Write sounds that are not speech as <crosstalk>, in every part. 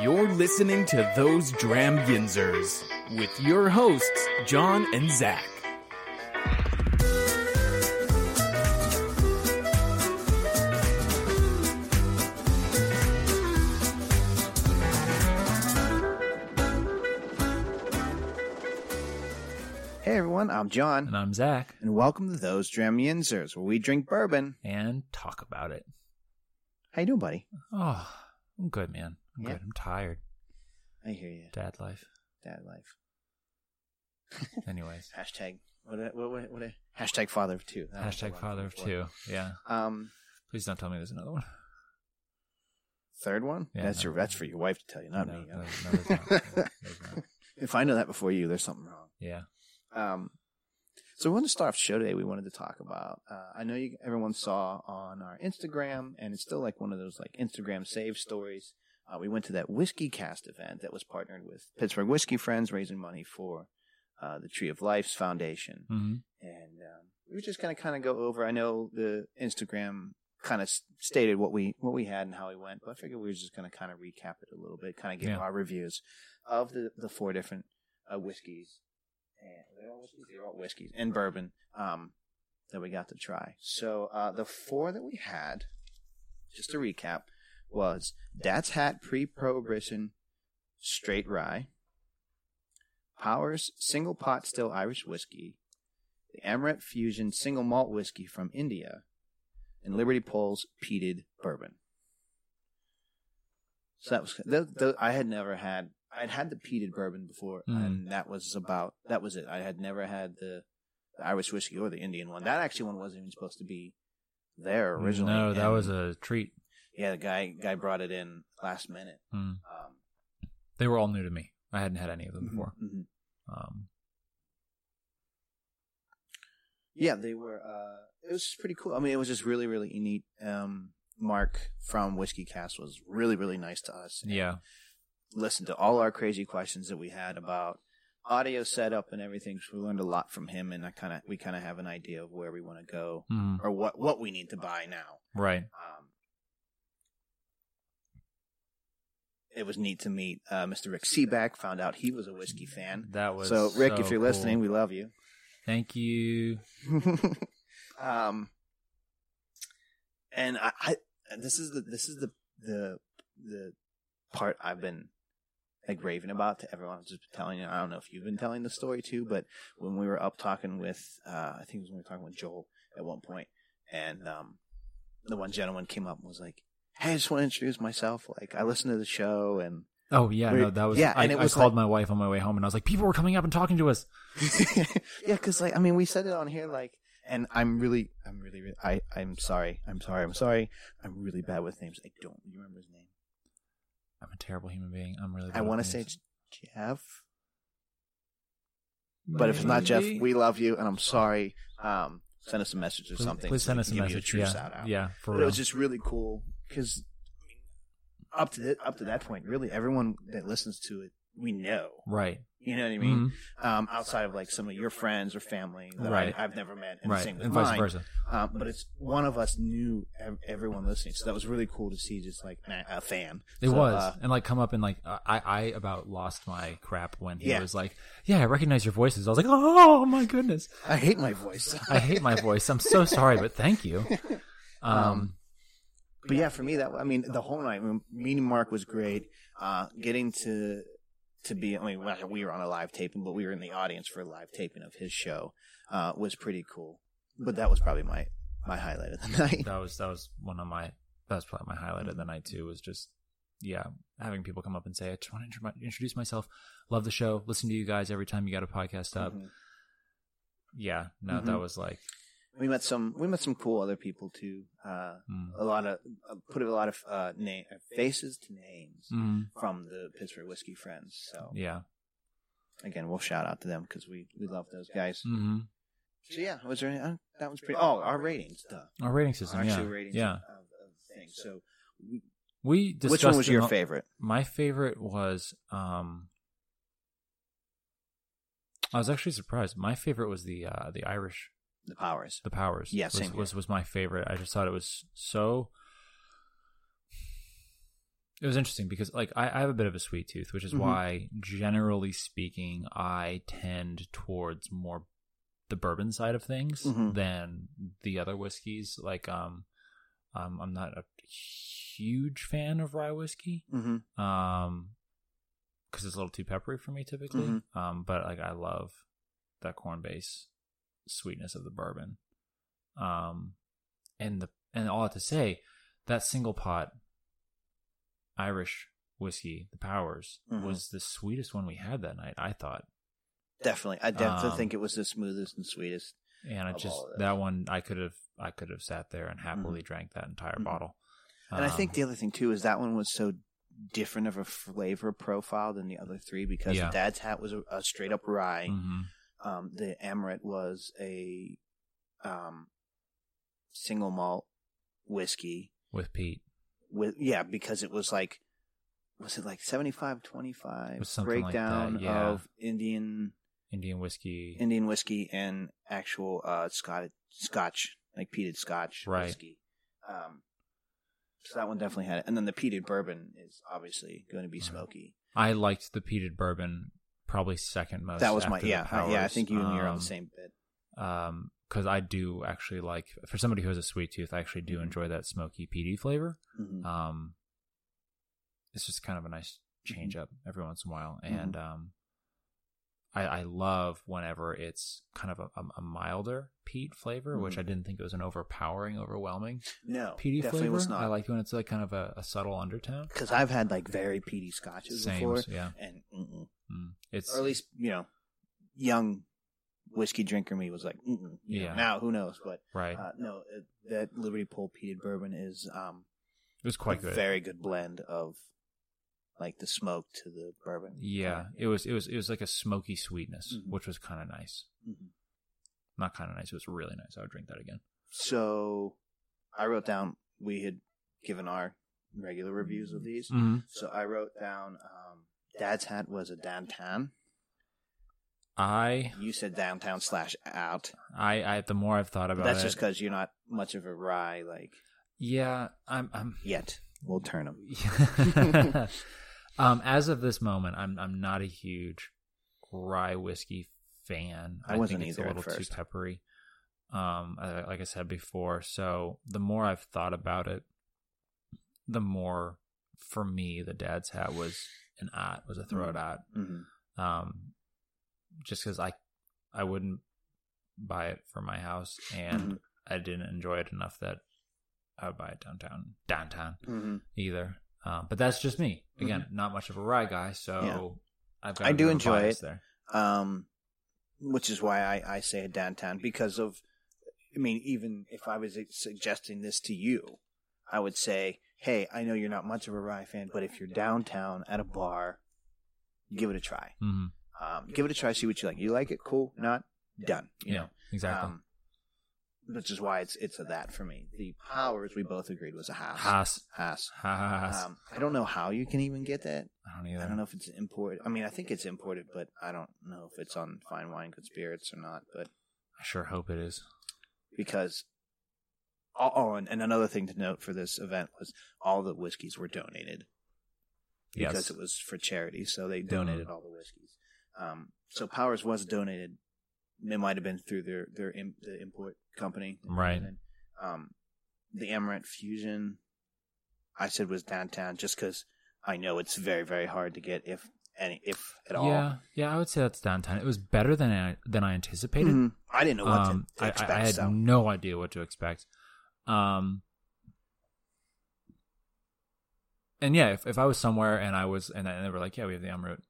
You're listening to Those Dram Yinzers with your hosts, John and Zach. Hey everyone, I'm John, And I'm Zach. and welcome to Those Dram Yinzers, where we drink bourbon. And talk about it. How you doing, buddy? Oh, I'm good, man. I'm Yeah. good. I'm tired. I hear you. Dad life. Dad life. <laughs> Anyways. Hashtag what? A, what? What? what a, hashtag father of two. That Hashtag father of two. Yeah. Um, Please don't tell me there's another one. third one. Yeah, that's no. your. That's for your wife to tell you, not no, me. no, no, there's not. <laughs> There's not. if I know that before you, there's something wrong. Yeah. Um, so we want to start off the show today. We wanted to talk about. Uh, I know you, everyone saw on our Instagram, and it's still like one of those like Instagram save stories. Uh, we went to that WhiskyCast event that was partnered with Pittsburgh Whiskey Friends, raising money for uh, the Tree of Life's foundation, hmm and um, we were just going to kind of go over. I know the Instagram kind of stated what we what we had and how we went, but I figured we were just going to kind of recap it a little bit, kind of give Yeah. our reviews of the the four different uh, whiskeys and they're all whiskeys, they're all whiskeys and bourbon um, that we got to try. So uh, the four that we had, just to recap, was Dad's Hat Pre-Prohibition Straight Rye, Powers Single Pot Still Irish Whiskey, the Amrut Fusion Single Malt Whiskey from India, and Liberty Pole's Peated Bourbon. So that was the, the, I had never had I'd had the peated bourbon before, Mm. and that was about that was it. I had never had the, the Irish whiskey or the Indian one. That actually one wasn't even supposed to be there originally. No, that and- was a treat. Yeah. The guy guy brought it in last minute. Mm. Um, They were all new to me. I hadn't had any of them mhm, before. mhm. Um, Yeah, they were. Uh, it was pretty cool. I mean, it was just really really neat. Um, Mark from WhiskyCast was really really nice to us. yeah. listened to all our crazy questions that we had about audio setup and everything. So we learned a lot from him, and I kind of we kind of have an idea of where we want to go Mm. or what what we need to buy now. Right. Um, it was neat to meet uh, Mr. Rick Sebak. Found out he was a whiskey fan. That was So Rick, so if you're cool. listening, we love you. Thank you. <laughs> um, and I, I this is the this is the the the part I've been like raving about to everyone. I was just telling you. I don't know if you've been telling the story too, but when we were up talking with, uh, I think it was when we were talking with Joel at one point, and um, the one gentleman came up and was like, "Hey, I just want to introduce myself. Like, I listened to the show, and Oh yeah, no, that was. yeah, I, and it I called like- my wife on my way home, and I was like, "People were coming up and talking to us." <laughs> yeah, because like I mean, we said it on here, like, and I'm really, I'm really, really I, I'm sorry, I'm sorry, I'm sorry, I'm really bad with names. I don't remember his name. I'm a terrible human being. I'm really. I want to say Jeff, but if it's not Jeff, we love you, and I'm sorry. Um, send us a message or something. Please send us a can give you message. yeah, yeah, for But real. it was just really cool because up to th- up to that point, really, everyone that listens to it, we know. right. You know what I mean? Mhm. Um, outside of like some of your friends or family that Right. I, I've never met, and right, same with and vice mine. versa. Um, but it's one of us knew everyone listening, so that was really cool to see. Just like a fan, It So, was, uh, and like come up and like uh, I, I about lost my crap when he Yeah. was like, "Yeah, I recognize your voices." I was like, "Oh my goodness, I hate my voice. I hate my voice. I'm so sorry, but thank you." <laughs> Um, Um, but yeah, for me, that I mean, the whole night, I mean, meeting Mark was great. Uh, getting to to be, I mean, well, we were on a live taping, but we were in the audience for a live taping of his show. Uh, was pretty cool. But that was probably my my highlight of the <laughs> night. that was that was one of my that was probably my highlight of the night too. Was just yeah, having people come up and say, "I just want to introduce myself. Love the show. Listen to you guys every time you got a podcast up." Mhm. Yeah, no, Mhm. that was like We met some we met some cool other people too. Uh, mm, a lot of uh, put a lot of uh, name faces to names mm, from the Pittsburgh Whiskey Friends. So yeah. again, we'll shout out to them because we we love those guys. hmm So yeah, was there any, uh, that was pretty. Oh, our ratings, duh. Our rating system, Our yeah, ratings yeah. of, of things. So, we, We which one was your favorite? My favorite was um I was actually surprised. My favorite was the uh the Irish The Powers. the powers. Yeah, was, same was was my favorite. I just thought it was so it was interesting because like I, I have a bit of a sweet tooth, which is Mhm. why generally speaking I tend towards more the bourbon side of things Mhm. than the other whiskeys. Like um, um I'm not a huge fan of rye whiskey. Mm-hmm. Um because it's a little too peppery for me typically. Mhm. Um but like I love that corn base sweetness of the bourbon. Um and the and all that to say, that single pot Irish whiskey, the Powers, Mhm. was the sweetest one we had that night. I thought, Definitely, I definitely Um, think it was the smoothest and sweetest. and I just that one I could have I could have sat there and happily drank that entire Mhm. bottle. And I think Um, the other thing too is that one was so different of a flavor profile than the other three because Yeah. Dad's Hat was a, a straight up rye. Um, the Amrut was a um, single malt whiskey with peat. with yeah because it was like was it like 75 25 It was something like breakdown yeah. of Indian Indian whiskey. Indian whiskey and actual uh Scotch Scotch like peated Scotch Right. whiskey. Um, so that one definitely had it, and then the peated bourbon is obviously going to be Right. smoky. I liked the peated bourbon probably second most. that was my yeah uh, yeah. I think you and me are on Um, the same bit. um because I do actually like for somebody who has a sweet tooth, I actually do Mhm. enjoy that smoky peaty flavor. Mhm. Um, it's just kind of a nice change Mm-hmm. up every once in a while, and um, I I love whenever it's kind of a, a, milder peat flavor, which Mhm. I didn't think it was an overpowering, overwhelming no, peaty definitely flavor. was not. I like when it's like kind of a, a subtle undertone. because I've had like very peaty scotches Same, before, yeah. and. Mm. It's or at least you know, young whiskey drinker me was like. You know, Yeah. now who knows, but right. uh, no, that Liberty Pole peated bourbon is um it was quite a good. very good blend of like the smoke to the bourbon. yeah, it was it was it was like a smoky sweetness, Mhm. which was kind of nice. Mhm. Not kind of nice. It was really nice. I would drink that again. So I wrote down we had given our regular reviews of these. Mm-hmm. So I wrote down um, Dad's hat was a downtown. I You said downtown slash out. I I the more I've thought about it. That's it, just because you're not much of a rye like yeah, I'm I'm yet. We'll turn them. <laughs> <laughs> um, as of this moment, I'm I'm not a huge rye whiskey fan. I wasn't think it's either a little too peppery. Um, like I said before, so the more I've thought about it, the more for me the dad's hat was an at was a throw it at. hmm Um, just because I I wouldn't buy it for my house, and Mhm. I didn't enjoy it enough that I would buy it downtown downtown hmm either. Um, but that's just me. Again, not much of a rye guy, so Yeah. I've got I do bit of a enjoy it. there. Um, which is why I, I say a downtown because of, I mean, even if I was suggesting this to you, I would say, hey, I know you're not much of a rye fan, but if you're downtown at a bar, give it a try. hmm Um, give it a try, see what you like. You like it, cool. Not done. You Yeah, know? exactly. Um, which is why it's it's a that for me. The powers we both agreed was a house. house. house. house. Um, I don't know how you can even get that. I don't either. I don't know if it's imported. I mean, I think it's imported, but I don't know if it's on fine wine, good spirits, or not. But I sure hope it is. because oh, oh and, and another thing to note for this event was all the whiskeys were donated because Yes. it was for charity, so they donated all the whiskeys. Um, so Powers was donated. It might have been through their their im- the import company, Right. Um, the Amaranth Fusion, I said was downtown just because I know it's very very hard to get if any if at all. Yeah, yeah, I would say that's downtown. It was better than I than I anticipated. Mhm. I didn't know what Um, to, to I- expect. I, had so. no idea what to expect. Um, and yeah, if, if I was somewhere and I was and, they were like, "Yeah, we have the Emerald,"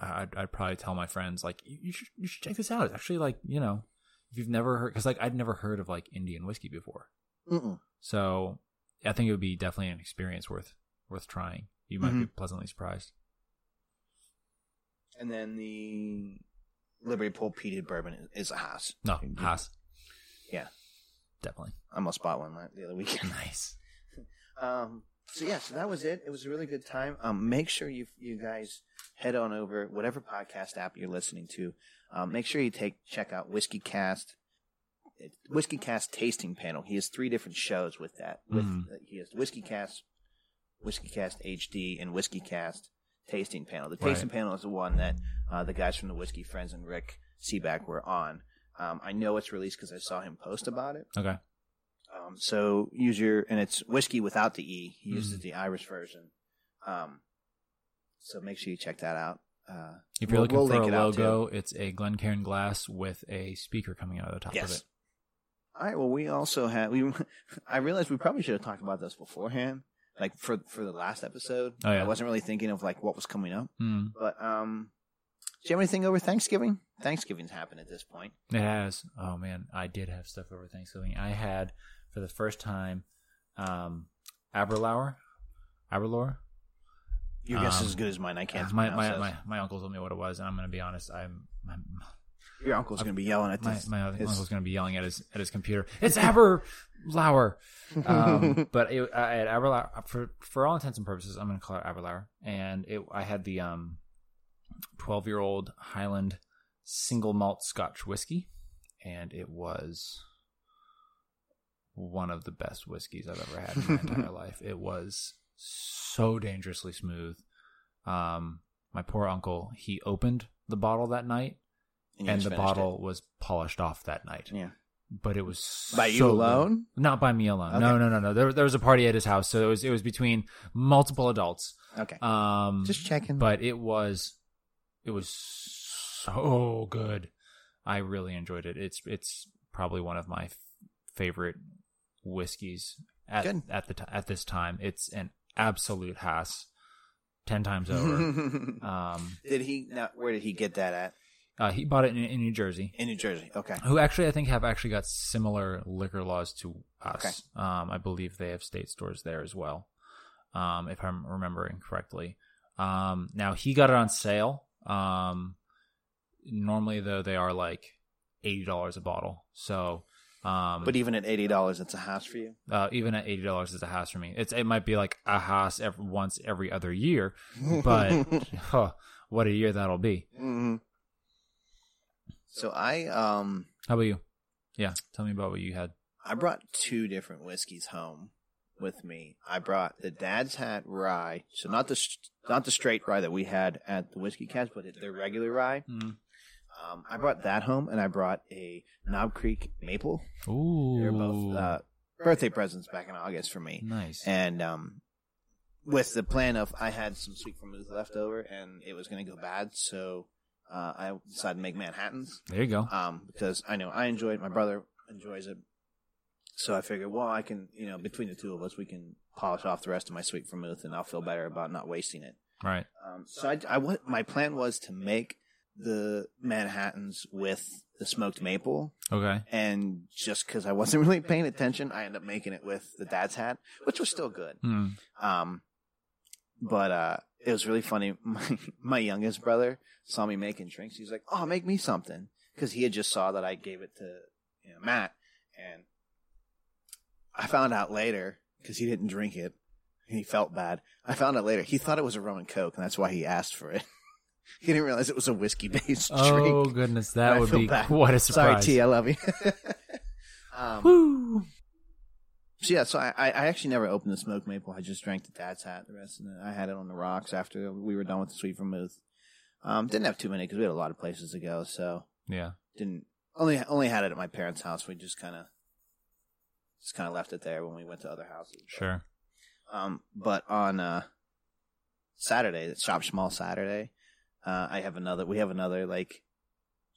I'd, I'd probably tell my friends like, "You you should you should check this out. It's actually like you know, if you've never heard because like I'd never heard of like Indian whiskey before, Mm-mm. so I think it would be definitely an experience worth worth trying. You might be Mm-hmm. pleasantly surprised. And then the Liberty Pole peated bourbon is, is a house. No, You- house, Yeah, definitely I almost bought one la- the other weekend. <laughs> <laughs> nice. Um, so yeah, so that was it. It was a really good time. Um, make sure you you guys head on over whatever podcast app you're listening to. Um, make sure you take check out WhiskyCast, Whiskey Cast Tasting Panel. He has three different shows with that. With Mhm. uh, he has WhiskyCast Whiskey Cast HD and WhiskyCast tasting panel. The Right. tasting panel is the one that uh, the guys from the Whiskey Friends and Rick Sebak were on. Um, I know it's released because I saw him post about it. Okay. Um, so use your and it's whiskey without the e. He Mm-hmm. uses the Irish version. Um, so make sure you check that out. Uh, If you're we'll- looking we'll for a it logo, it's a Glencairn glass with a speaker coming out of the top of Yes. it. All right. Well, we also had we. <laughs> I realized we probably should have talked about this beforehand, like for for the last episode. Oh, yeah. I wasn't really thinking of like what was coming up, Mm, but um, do you have anything over Thanksgiving? Thanksgiving's happened at this point. it has. Oh man, I did have stuff over Thanksgiving. I had for the first time, um, Aberlour, Aberlour. Your guess Um, is as good as mine. I can't. my my, my my uncle told me what it was, and I'm gonna be honest. I'm, I'm Your uncle's going to be yelling at this. my his- uncle's gonna be yelling at his at his computer. It's Aberlour. <laughs> um, but it, I had Aberlour for for all intents and purposes. I'm gonna call it Aberlour, and it I had the um, twelve year old Highland single malt Scotch whiskey, and it was one of the best whiskeys I've ever had in my <laughs> entire life. It was so dangerously smooth. Um, my poor uncle, he opened the bottle that night, you and the bottle was polished off that night. Yeah. but it was By you so good. alone? Not by me alone. Okay. No, no, no, no. There, there was a party at his house, so it was it was between multiple adults. Okay. Um, just checking. but it was it was so good. I really enjoyed it. It's it's probably one of my f- favorite whiskeys at Good. at the t- at this time. It's an absolute house, ten times over. <laughs> um, did he? Now, where did he get that at? uh, he bought it in, in New Jersey. In New Jersey. Okay. who actually I think have actually got similar liquor laws to us. Um, I believe they have state stores there as well, um, if I'm remembering correctly. Um, now he got it on sale. Um, normally though they are like eighty dollars a bottle. So, um, But even at eighty dollars, it's a house for you. uh, even at eighty dollars it's a house for me. It's it might be like a house every once every other year, but <laughs> <laughs> what a year that'll be. Mhm. So I um How about you? Yeah, tell me about what you had. I brought two different whiskeys home with me. I brought the Dad's Hat Rye, so not the not the straight rye that we had at the WhiskyCast, but the regular rye. Mm. Um, I brought that home, and I brought a Knob Creek Maple. Ooh, They're both uh, birthday presents back in August for me. nice. And um, with the plan of I had some sweet vermouth left over, and it was going to go bad, so uh, I decided to make Manhattan's There you go. um, because I know I enjoy it. My brother enjoys it. So I figured, well, I can, you know, between the two of us, we can polish off the rest of my sweet vermouth, and I'll feel better about not wasting it. Right. Um, so I, I wa- my plan was to make the Manhattans with the smoked maple, Okay. and just because I wasn't <laughs> really paying attention, I ended up making it with the Dad's Hat, which was still good. Hmm. Um, but uh, it was really funny. <laughs> My my youngest brother saw me making drinks. He's like, "Oh, make me something," because he had just saw that I gave it to you know, Matt, and I found out later because he didn't drink it. He felt bad. I found out later he thought it was a rum and coke, and that's why he asked for it. <laughs> he didn't realize it was a whiskey based Oh drink. Oh goodness, that would be bad. quite a Sorry, surprise. T, I love you. <laughs> um, Woo! So yeah, so I, I actually never opened the smoked maple. I just drank the dad's hat. The rest of it, I had it on the rocks after we were done with the sweet vermouth. Um, didn't have too many because we had a lot of places to go. So Yeah. didn't only only had it at my parents' house. We just kind of just kind of left it there when we went to other houses. But, Sure. Um, but on uh Saturday, the Shop Small Saturday, uh, I have another. We have another like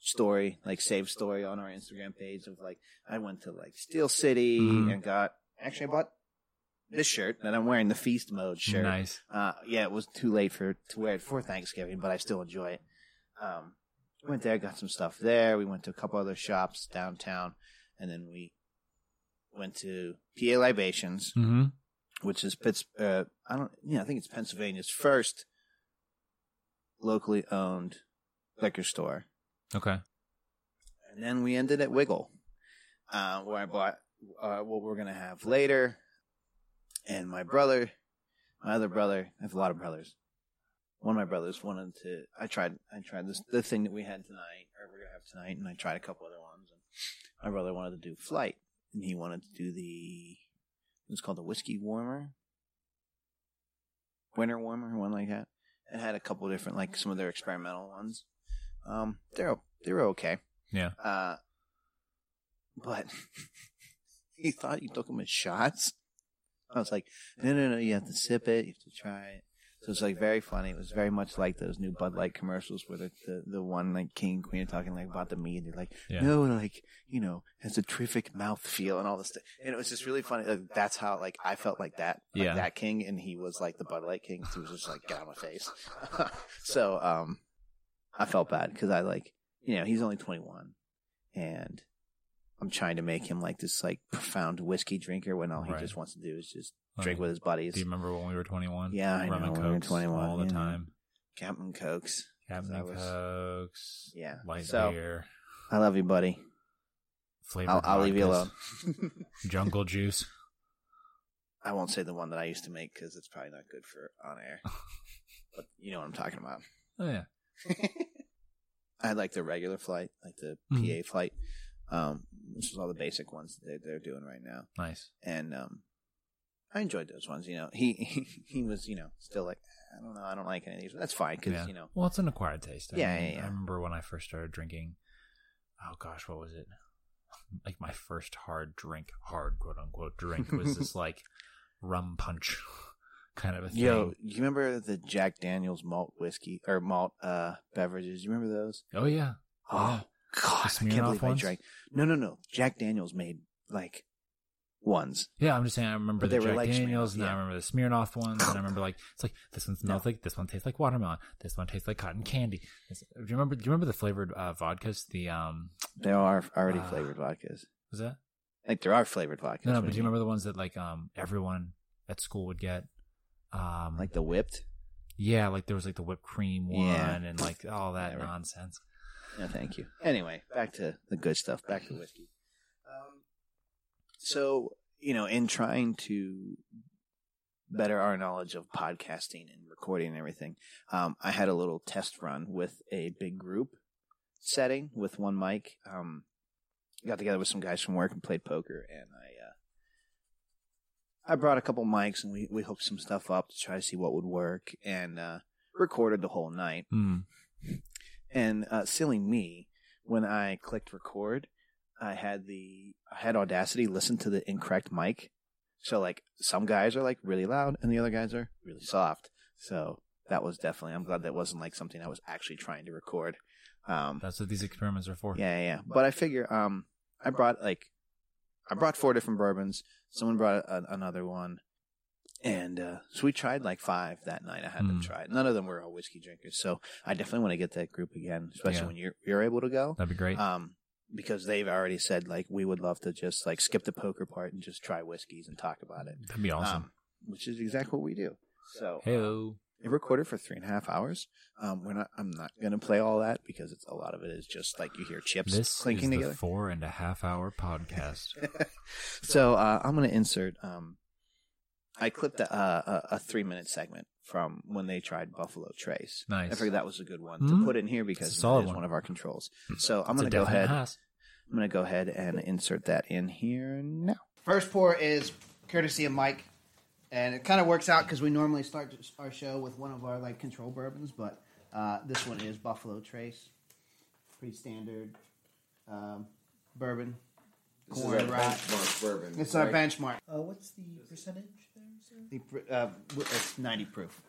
story, like save story on our Instagram page of like I went to like Steel City Mhm. and got actually I bought this shirt that I'm wearing, the Feast Mode shirt. Nice. Uh, yeah, it was too late for to wear it for Thanksgiving, but I still enjoy it. Um, went there, got some stuff there. We went to a couple other shops downtown, and then we went to PA Libations, Mm-hmm. which is Pitts. Uh, I don't. Yeah, I think it's Pennsylvania's first locally owned liquor store. Okay. And then we ended at Wigle, uh, where I bought uh, what we're gonna have later. And my brother, my other brother, I have a lot of brothers. One of my brothers wanted to. I tried. I tried this the thing that we had tonight, or we're gonna have tonight, and I tried a couple other ones. And my brother wanted to do flight, and he wanted to do the. It was called the whiskey warmer. Winter Warmer, one like that. It had a couple of different, like some of their experimental ones. Um, they're they were okay. Yeah. Uh, but <laughs> he thought you took them as shots. I was like, no, no, no, you have to sip it, you have to try it. So it's like very funny. It was very much like those new Bud Light commercials where the, the, the one like King and Queen are talking like about the meat. They're like, Yeah. no, like, you know, has a terrific mouth feel and all this stuff. And it was just really funny. Like, that's how like I felt like that, like Yeah. that King, and he was like the Bud Light King. So he was just like, get out of my face. <laughs> so, um, I felt bad because I like, you know, he's only 21 and I'm trying to make him like this like profound whiskey drinker when all he Right. just wants to do is just drink with his buddies. Do you remember when we were 21? Yeah, I Rum know, and when we were 21, all the yeah. time. Captain Cokes. Captain was- Cokes. Yeah. Light So- beer. I love you, buddy. I'll, I'll leave you alone. <laughs> Jungle juice. I won't say the one that I used to make because it's probably not good for on air. <laughs> but you know what I'm talking about. Oh yeah. <laughs> I like the regular flight, like the Mhm. PA flight, um, which is all the basic ones that they're doing right now. Nice. and um, I enjoyed those ones. You know, <laughs> he he, was you know still like I don't know, I don't like any of these. That's fine because yeah. you know Well, it's an acquired taste. I Yeah, mean, yeah, yeah. I remember when I first started drinking. Oh gosh, what was it? <laughs> Like my first hard drink, hard quote unquote drink, was this <laughs> like rum punch kind of a thing. yo, you remember the Jack Daniel's malt whiskey or malt uh beverages? You remember those? Oh yeah. Oh God, I can't believe I ones? drank. No, no, no. Jack Daniel's made like ones. Yeah, I'm just saying. I remember But the they Jack like Daniels, and I remember the Smirnoff ones, and I remember like it's like this one smells No. like this one tastes like watermelon. This one tastes like cotton candy. This- do you remember? Do you remember the flavored uh, vodkas? The um, There are already Ah. flavored vodkas. was that? Like there are flavored vodkas. No, no. But do you remember the ones that like um everyone at school would get? Um, like the whipped? yeah, like there was like the whipped cream one Yeah. and like all that Whatever. nonsense. No, thank you. Anyway, back to the good stuff. Back to whiskey. Um, so you know, in trying to better our knowledge of podcasting and recording and everything, um, I had a little test run with a big group setting with one mic. Um, got together with some guys from work and played poker, and I. Uh, I brought a couple mics and we, we hooked some stuff up to try to see what would work and uh, recorded the whole night. Mm. And uh, silly me, when I clicked record, I had the I had Audacity listen to the incorrect mic. So like some guys are like really loud and the other guys are really soft. So that was definitely I'm glad that wasn't like something I was actually trying to record. Um, That's what these experiments are for. yeah, yeah, yeah. But I figure um I brought like I brought four different bourbons. Someone brought a, another one. And uh, so we tried like five that night. I had them Mm. try. None of them were all whiskey drinkers, so I definitely want to get that group again, especially Yeah. when you're you're able to go That'd be great. um, because they've already said like we would love to just like skip the poker part and just try whiskeys and talk about it, That'd be awesome. um, which is exactly what we do. So Hello. it recorded for three and a half hours. Um, we're not. I'm not going to play all that because it's a lot of it is just like you hear chips This is clinking the together. four and a half hour podcast. <laughs> so uh, I'm going to insert. Um, I clipped a, a, a three minute segment from when they tried Buffalo Trace. Nice. I figured that was a good one Mhm. to put in here because It's a it solid is one. one of our controls. So I'm going to go ahead. pass. I'm going to go ahead and insert that in here now. First pour is courtesy of Mike, and it kind of works out because we normally start our show with one of our like control bourbons, but uh, this one is Buffalo Trace, pretty standard um, bourbon. This Corn is our rot. benchmark bourbon. It's our benchmark. Uh, what's the percentage there, sir? The, uh, it's 90 proof.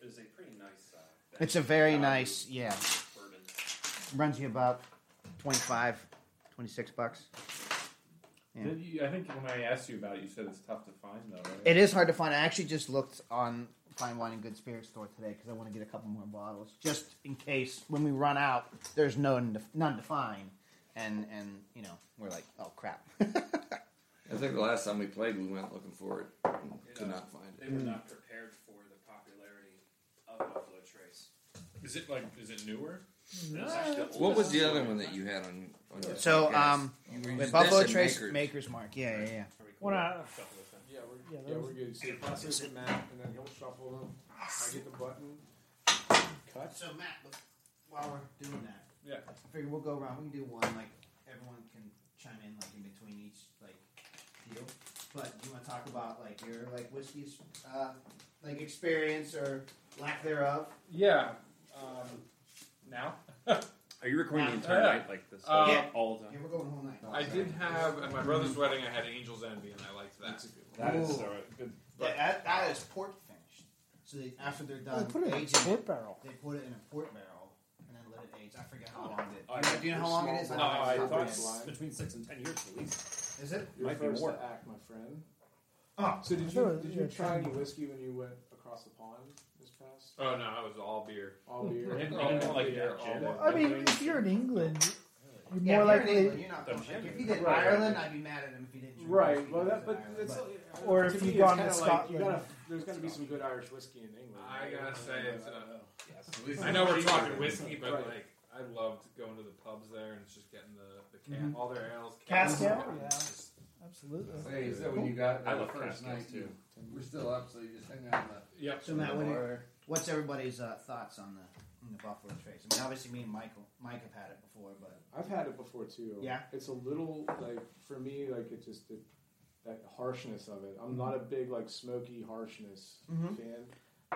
It's a pretty nice. Uh, It's a very nice, yeah. bourbon. Runs you about 25, 26 bucks. Yeah. Did you, I think when I asked you about it, you said it's tough to find, though. Right? It is hard to find. I actually just looked on Fine Wine and Good Spirit store today because I want to get a couple more bottles, just in case when we run out, there's none to, none to find, and and you know we're like, oh crap. <laughs> I think the last time we played, we went looking for it. and Could not find it. They it. were not prepared for the popularity of Buffalo Trace. Is it like? Is it newer? It's actually the What was the other one that you had on? on your so podcast? um, with Buffalo Trace Makers. Maker's Mark, yeah, yeah, yeah. What I- Shuffle this in. Yeah, we're, Yeah, yeah, we're good. So you pass it to Matt, and then he'll shuffle them. I get the button. Cut. So Matt, while we're doing that, Yeah. I figure we'll go around. We can do one like everyone can chime in like in between each like deal. But you want to talk about like your like whiskeys uh, like experience or lack thereof? Yeah. Um, now? <laughs> Are you recording the entire Yeah. night like this Uh, Yeah. all the time? Yeah, we're going the whole night. I did have at my brother's wedding. I had Angel's Envy, and I liked that. That is Ooh. so good. That, that, that is port finished. So they, after they're done, They done put it in a aging, port barrel. they put it in a port barrel and then let it age. I forget how long it. Oh, Do you know, do you know how long it is? No, don't I thought- it's between six and ten years at least. Is it? You're Might be first more. to act, my friend. Oh, So did you did you try try any whiskey when you went across the pond this past? Oh no, it was all beer. All beer. <laughs> You didn't- all, didn't like beer, that all gin? I mean, if you're in England, you're yeah. more if you're in likely. England, you're not The going. Like, gin. if he did Right. Ireland, I'd be mad at him if he didn't. drink Right. Well, because that but of it's Ireland, Or if me, you've it's gone to kinda like you Scotland. gotta, there's got to be some good Irish whiskey in England. I gotta say, it's uh, Yes. I know we're talking whiskey, but Right. like I loved going to the pubs there and just getting the the can, Mm-hmm. all their ales. Cask cans. ale? Yeah. Just- Absolutely. Like you said, when you got I there the love first cask ales, night, too. we're still up, so you just hang out in the Yep. So Matt, what do you, what's everybody's uh, thoughts on the on the Buffalo Trace? I mean, obviously me and Michael, Mike have had it before, but I've had it before too. Yeah? It's a little like for me, like it just it, that harshness of it. I'm not a big like smoky harshness Mhm. fan.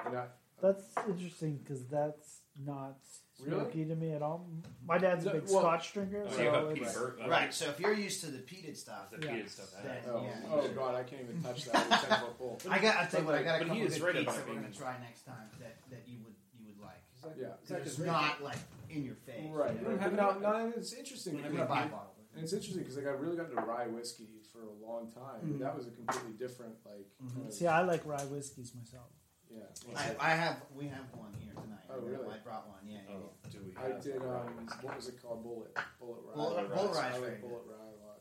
And I, That's interesting because that's not Really? smoky to me at all. My dad's a big well- Scotch drinker, Oh, so yeah, but Burt, uh, right. So if you're used to the peated stuff, The Yeah. peated stuff. that- then oh, yeah. oh god, I can't even touch that with ten foot pole. I got. I tell you what, I got a But couple he is good right peats that we're gonna try next time that, that you would you would like. Yeah, So it's not like in your face. right. You know? But now, now it's interesting. I'm because gonna buy a bottle. And it's interesting because like I really got into rye whiskey for a long time. Mhm. That was a completely different like. Mhm. kind of- see, I like rye whiskeys myself. Yeah. I, I have. We have one here tonight. Oh, really? I brought one. Yeah. yeah, Oh, do we? I have- did. Um, what was it called? Bulleit. Bulleit rye. Bulleit- Bulleit Rye is I like Bulleit rye a lot.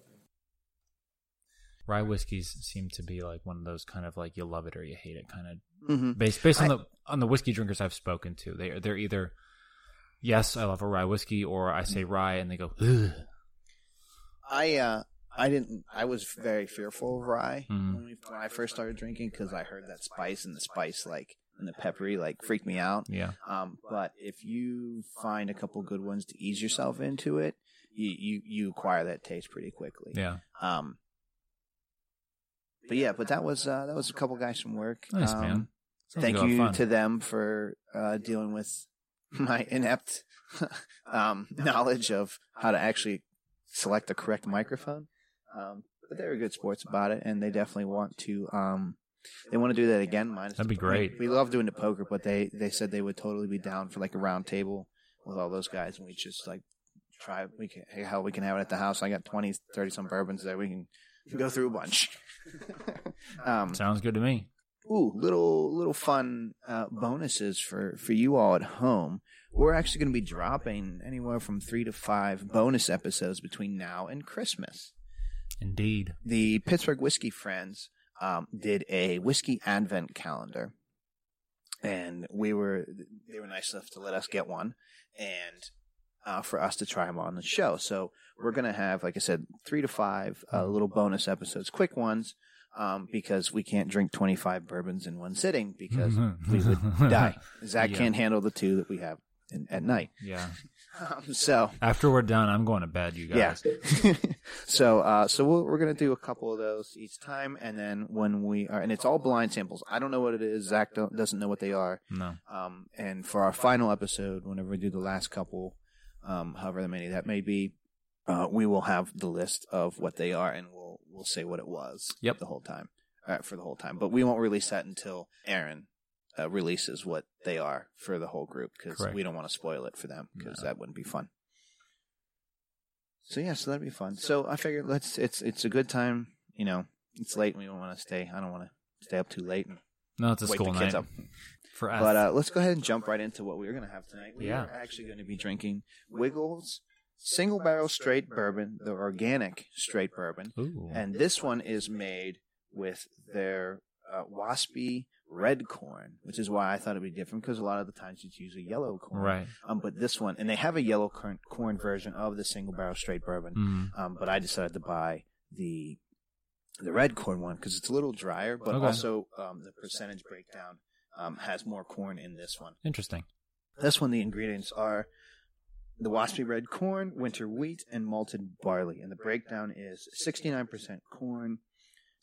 Rye whiskeys seem to be like one of those kind of like you love it or you hate it kind of Mm-hmm. based based on I- the on the whiskey drinkers I've spoken to. They they're either yes, I love a rye whiskey, or I say rye and they go ugh. I uh I didn't. I was very fearful of rye Mhm. when, we, when I first started drinking because I heard that spice and the spice like and the peppery like freaked me out. Yeah, Um, but if you find a couple good ones to ease yourself into it, you you, you acquire that taste pretty quickly. yeah. Um, but yeah, but that was uh, that was a couple guys from work. Nice Um, man. Sounds Thank like a lot of you to them for uh, dealing with <laughs> my inept <laughs> um, knowledge of how to actually select the correct microphone. Um, but they were good sports about it, and they definitely want to. Um, they want to do that again. Minus That'd be great. We love doing the poker, but they they said they would totally be down for like a round table with all those guys, and we just like try. We can hey, hell, we can have it at the house. I got 20, 30 some bourbons there. We can go through a bunch. <laughs> um, Sounds good to me. ooh, little little fun uh, bonuses for for you all at home. We're actually going to be dropping anywhere from three to five bonus episodes between now and Christmas. Indeed. The Pittsburgh Whiskey Friends um, did a whiskey advent calendar, and we were they were nice enough to let us get one, and uh, for us to try them on the show. So we're going to have, like I said, three to five uh, little bonus episodes, quick ones, um, because we can't drink 25 bourbons in one sitting because <laughs> we would die. <laughs> Zach Yeah. can't handle the two that we have in, at night. Yeah. <laughs> Um, so After we're done, I'm going to bed, you guys. yeah. guys. <laughs> so uh, so we'll, we're gonna do a couple of those each time, and then when we are, and it's all blind samples. I don't know what it is. Zach don't, doesn't know what they are. No. Um, and for our final episode, whenever we do the last couple, um, however many that may be, uh, we will have the list of what they are, and we'll we'll say what it was. Yep. The whole time, uh, for the whole time. But we won't release that until Aaron uh, releases what they are for the whole group because we don't want to spoil it for them because No. that wouldn't be fun. So yeah, so that'd be fun. So I figured let's it's it's a good time. You know, it's late. and We don't want to stay. I don't want to stay up too late and No, it's a wake school the kids night. up. For us. But uh, let's go ahead and jump right into what we're going to have tonight. We Yeah. are actually going to be drinking Wigles Single Barrel Straight Bourbon, the organic straight bourbon. Ooh. And this one is made with their uh, Wapsie red corn, which is why I thought it'd be different because a lot of the times you'd it's usually yellow corn. right. Um, but this one, and they have a yellow corn, corn version of the single barrel straight bourbon. Mm. Um, but I decided to buy the the red corn one because it's a little drier, but Okay. also um, the percentage breakdown um, has more corn in this one. Interesting. This one, the ingredients are the Wapsie red corn, winter wheat, and malted barley. And the breakdown is 69% corn,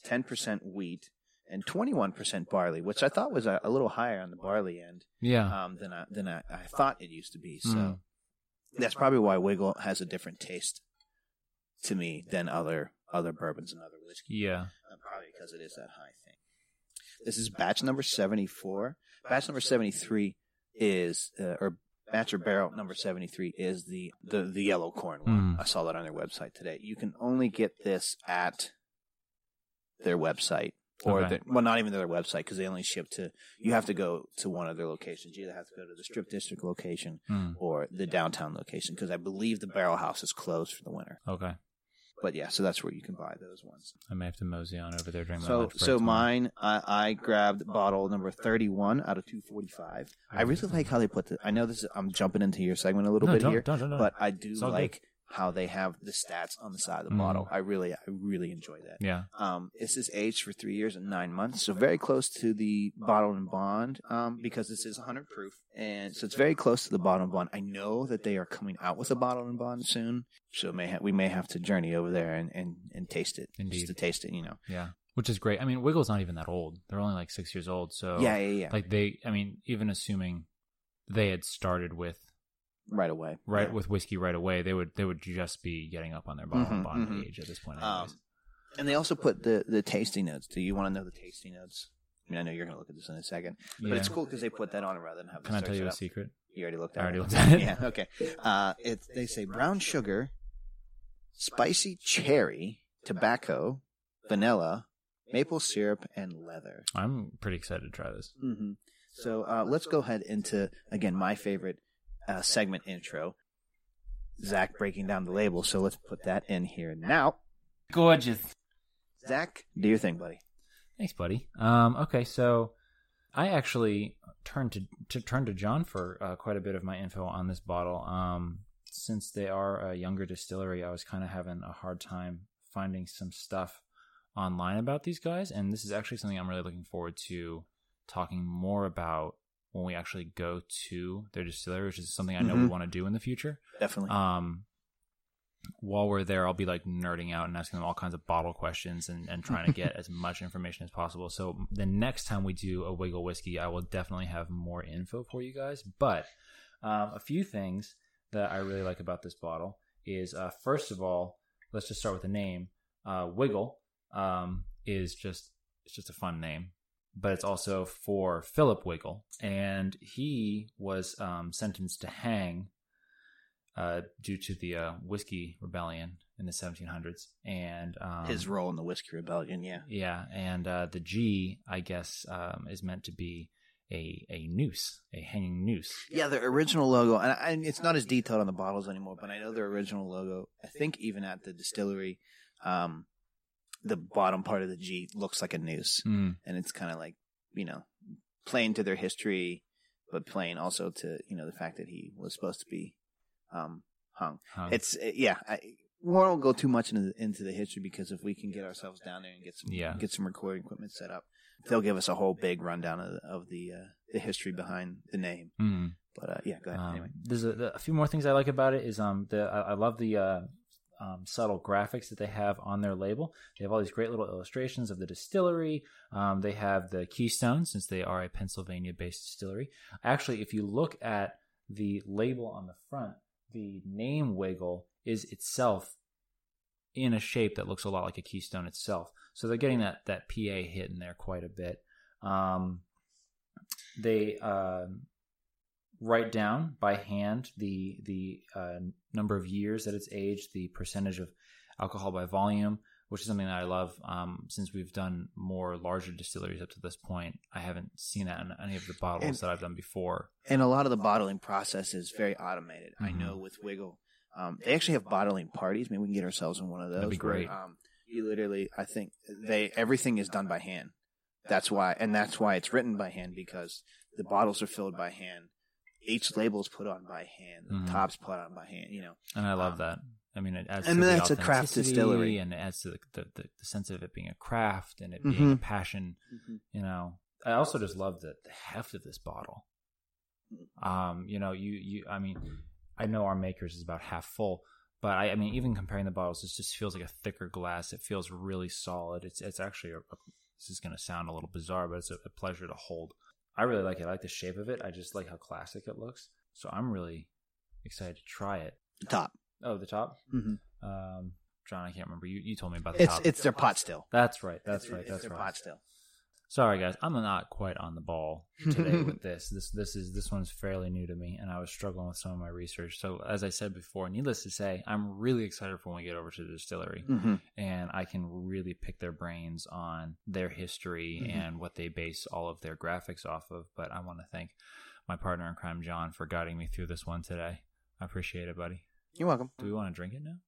10% wheat, and 21% barley, which I thought was a, a little higher on the barley end Yeah. um, than I, than I, I thought it used to be. So Mm. that's probably why Wigle has a different taste to me than other other bourbons and other whiskey. yeah. Uh, probably because it is that high thing. This is batch number 74. Batch number 73 is, uh, or batch or barrel number 73 is the, the, the yellow corn one. Mm. I saw that on their website today. You can only get this at their website. Or Okay. the, well, not even their website because they only ship to. You have to go to one of their locations. You either have to go to the Strip District location Mm. or the downtown location because I believe the Barrel House is closed for the winter. Okay. But yeah, so that's where you can buy those ones. I may have to mosey on over there during my So, so mine, I, I grabbed bottle number thirty-one out of two forty-five. I really like how they put the. I know this. Is, I'm jumping into your segment a little No, bit here, don't, don't, don't. but I do It's like how they have the stats on the side of the Mm. bottle. I really, I really enjoy that. yeah. Um, this is aged for three years and nine months, so very close to the bottle and bond. Um, because this is 100 proof, and so it's very close to the bottle and bond. I know that they are coming out with a bottle and bond soon, so may ha- we may have to journey over there and, and, and taste it, Indeed. just to taste it, you know. Yeah. Which is great. I mean, Wigle's not even that old. They're only like six years old. So yeah, yeah, yeah. like they, I mean, even assuming they had started with right away. right Yeah. with whiskey right away, they would they would just be getting up on their bottle Mhm, bond mhm. age at this point. Um, and they also put the the tasting notes. Do you want to know the tasting notes? I mean, I know you're going to look at this in a second, but Yeah. it's cool because they put that on rather than have. Can I tell you a up. secret? You already looked I at already it. looked at it. yeah. Okay. Uh, it they say brown sugar, spicy cherry, tobacco, vanilla, maple syrup, and leather. I'm pretty excited to try this. Mm-hmm. So uh, let's go ahead into again my favorite uh, segment intro. Zach breaking down the label. So let's put that in here now. Gorgeous. Zach, do your thing, buddy. Thanks, buddy. Um, okay, so I actually turned to, to turn to John for uh, quite a bit of my info on this bottle. Um, since they are a younger distillery, I was kind of having a hard time finding some stuff online about these guys, and this is actually something I'm really looking forward to talking more about when we actually go to their distillery, which is something I know we Mhm. want to do in the future. Definitely. Um, while we're there, I'll be like nerding out and asking them all kinds of bottle questions and, and trying to get <laughs> as much information as possible. So the next time we do a Wigle whiskey, I will definitely have more info for you guys. But um, a few things that I really like about this bottle is uh, first of all, let's just start with the name. Uh, Wigle um, is just it's just a fun name, but it's also for Philip Wigle, and he was um, sentenced to hang uh, due to the uh, whiskey rebellion in the 1700s, and um, His role in the Whiskey Rebellion, yeah. yeah, and uh, the G, I guess, um, is meant to be a a noose, a hanging noose. Yeah, the original logo, and, I, and it's not as detailed on the bottles anymore, but I know their original logo. I think even at the distillery, um, the bottom part of the G looks like a noose, Mm, and it's kind of like you know playing to their history, but playing also to you know the fact that he was supposed to be um, hung. huh. It's uh, yeah. I, we won't go too much into the, into the history because if we can get ourselves down there and get some Yeah. get some recording equipment set up, they'll give us a whole big rundown of, of the uh, the history behind the name. Mm. But uh, yeah, go ahead. Um, anyway, There's a, a few more things I like about it. Is um the I, I love the uh, um, subtle graphics that they have on their label. They have all these great little illustrations of the distillery. Um, they have the Keystone since they are a Pennsylvania-based distillery. Actually, if you look at the label on the front, the name Wigle is itself in a shape that looks a lot like a Keystone itself. So they're getting that that PA hit in there quite a bit. Um, they um write down by hand the the uh, number of years that it's aged, the percentage of alcohol by volume, which is something that I love. Um, since we've done more larger distilleries up to this point, I haven't seen that in any of the bottles And- that I've done before. and a lot of the bottling process is very automated. I Mhm. know with Wigle, um, they actually have bottling parties. Maybe we can get ourselves in one of those. That'd be where, great. um, you literally, I think they everything is done by hand. That's why, and that's why it's written by hand because the bottles are filled by hand. Each label is put on by hand. The Mhm. top's put on by hand. You know, And I love Um, that. I mean, it adds and to the that's a craft distillery. and it adds to the, the, the, the sense of it being a craft and it being a Mhm. passion. You know, I also just love the, the heft of this bottle. Um, you know, you you, I mean, I know our makers is about half full, but I, I mean, even comparing the bottles, it just feels like a thicker glass. It feels really solid. It's it's actually a, a this is going to sound a little bizarre, but it's a, a pleasure to hold. I really like it. I like the shape of it. I just like how classic it looks. So I'm really excited to try it. The top. Oh, the top. Mm-hmm. Um, John, I can't remember. You you told me about the It's top. it's their pot still. that's right. That's It's- right. It's That's their right. pot still. Sorry, guys. I'm not quite on the ball today <laughs> with this. This this is this one's fairly new to me, and I was struggling with some of my research. So, as I said before, needless to say, I'm really excited for when we get over to the distillery, Mm-hmm. and I can really pick their brains on their history Mhm. and what they base all of their graphics off of. But I want to thank my partner in crime, John, for guiding me through this one today. I appreciate it, buddy. You're welcome. Do we want to drink it now?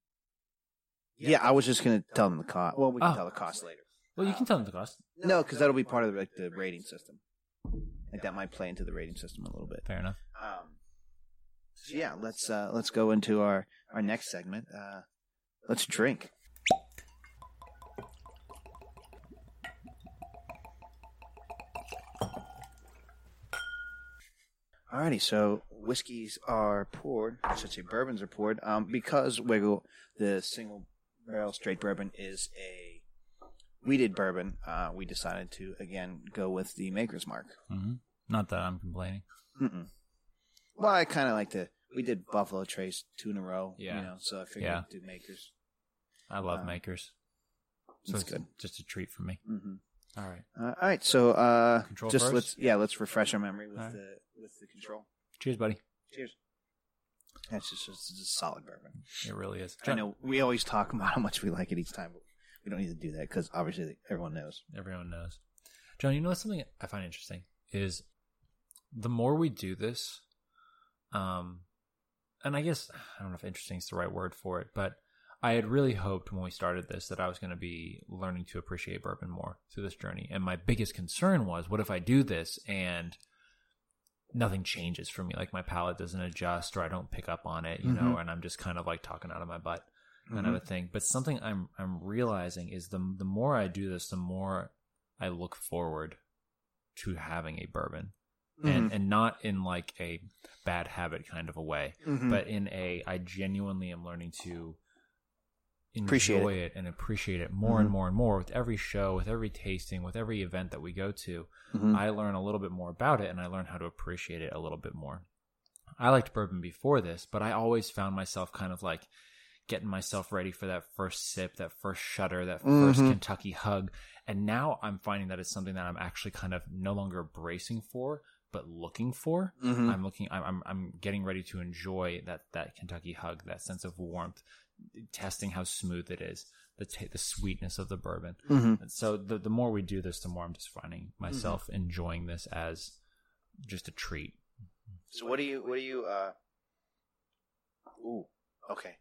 Yeah, I was just gonna tell them the cost. Well, we can Oh. tell the cost later. Well, you can tell them the cost. No, because that'll be part of like the rating system. Like that might play into the rating system a little bit. Fair enough. Um, so yeah, let's uh, let's go into our our next segment. Uh, let's drink. Alrighty, so whiskeys are poured. I should say bourbons are poured. Um, because Wigle, the single barrel straight bourbon, is a wheated bourbon. Uh, we decided to again go with the Maker's Mark. hmm Not that I'm complaining. Mm-mm. Well, I kind of like to. We did Buffalo Trace two in a row. Yeah. You know, so I figured Yeah. we'd do Makers. I love Uh, makers. So it's good. just a treat for me. hmm All right. Uh, all right, so uh, Control just first? let's yeah, let's refresh our memory with right. the with the control. Cheers, buddy. Cheers. That's just, it's just a solid bourbon. It really is. I know we always talk about how much we like it each time, but we don't need to do that because obviously everyone knows. Everyone knows. John, you know something I find interesting is the more we do this, um, and I guess I don't know if interesting is the right word for it, but I had really hoped when we started this that I was going to be learning to appreciate bourbon more through this journey. And my biggest concern was, what if I do this and nothing changes for me? Like my palate doesn't adjust or I don't pick up on it, you know, and I'm just kind of like talking out of my butt kind of a thing. But something I'm I'm realizing is the the more I do this, the more I look forward to having a bourbon, and and not in like a bad habit kind of a way, Mhm. but in a I genuinely am learning to Appreciate enjoy it. and appreciate it more and more and more with every show, with every tasting, with every event that we go to. Mhm. I learn a little bit more about it and I learn how to appreciate it a little bit more. I liked bourbon before this, but I always found myself kind of like getting myself ready for that first sip, that first shudder, that 1st Mhm. Kentucky hug. And now I'm finding that it's something that I'm actually kind of no longer bracing for, but looking for. Mhm. I'm looking, I'm, I'm, I'm getting ready to enjoy that, that Kentucky hug, that sense of warmth, testing how smooth it is, the, ta the sweetness of the bourbon. Mhm. So the, the more we do this, the more I'm just finding myself enjoying this as just a treat. So what do you what do you uh Ooh, okay.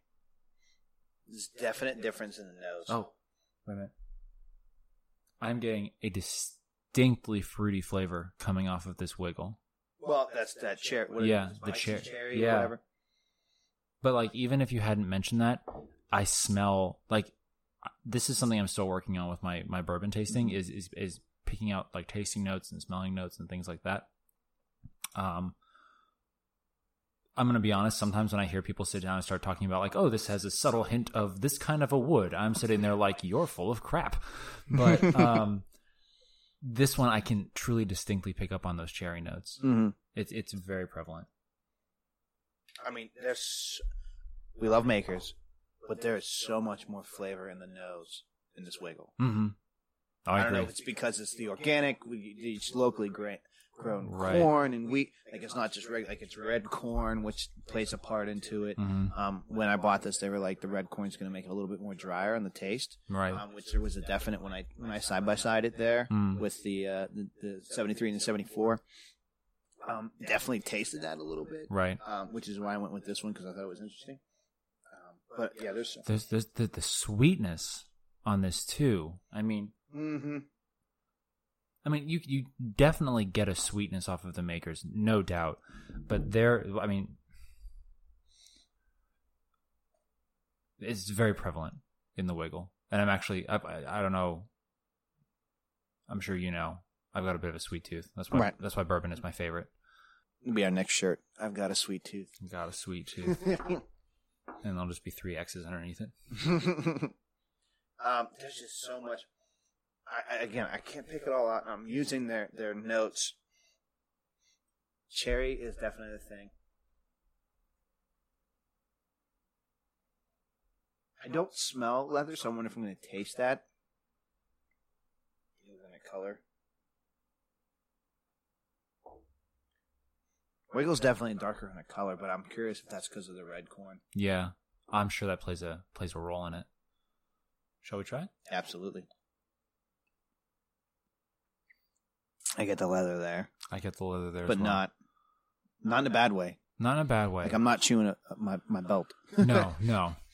There's definite difference in the nose. Oh, wait a minute. I'm getting a distinctly fruity flavor coming off of this Wigle. Well, that's that cherry. What Yeah, is it, the spicy cher- cherry, yeah. whatever. But like, even if you hadn't mentioned that, I smell like this is something I'm still working on with my my bourbon tasting is is is picking out like tasting notes and smelling notes and things like that. Um, I'm gonna be honest. Sometimes when I hear people sit down and start talking about like, oh, this has a subtle hint of this kind of a wood, I'm sitting there like, you're full of crap. But <laughs> um, this one, I can truly distinctly pick up on those cherry notes. Mm-hmm. It's it's very prevalent. I mean, there's we love makers, but there is so much more flavor in the nose in this Wigle. Mm-hmm. I, I, don't agree. know if it's because it's the organic, we, it's locally gra- grown Right. corn and wheat. Like it's not just reg- like it's red corn, which plays a part into it. Mhm. Um, when I bought this, they were like the red corn's going to make it a little bit more drier on the taste. Right. Um, which there was a definite when I when I side by side it there Mm. with the, uh, the the seventy three and the seventy four. Um, definitely tasted that a little bit. Right. Um, which is why I went with this one because I thought it was interesting. Um, but yeah, there's. There's there's the, the sweetness on this too. I mean, Mm-hmm. I mean, you you definitely get a sweetness off of the makers, no doubt. But there, I mean, it's very prevalent in the Wigle. And I'm actually, I, I, I don't know. I'm sure you know. I've got a bit of a sweet tooth. That's why. Right. That's why bourbon is my favorite. It'll be our next shirt. I've got a sweet tooth. Got a sweet <laughs> tooth, and there'll just be three X's underneath it. <laughs> um, there's just so much. I, I, again, I can't pick it all out. I'm using their their notes. Cherry is definitely the thing. I don't smell leather, so I wonder if I'm going to taste that. Other than a color. Wigle's definitely darker in a color, but I'm curious if that's because of the red corn. Yeah, I'm sure that plays a plays a role in it. Shall we try? Absolutely. I get the leather there, I get the leather there, but as well. not not in a bad way. not in a bad way. Like I'm not chewing a, my my belt. no, no. <laughs>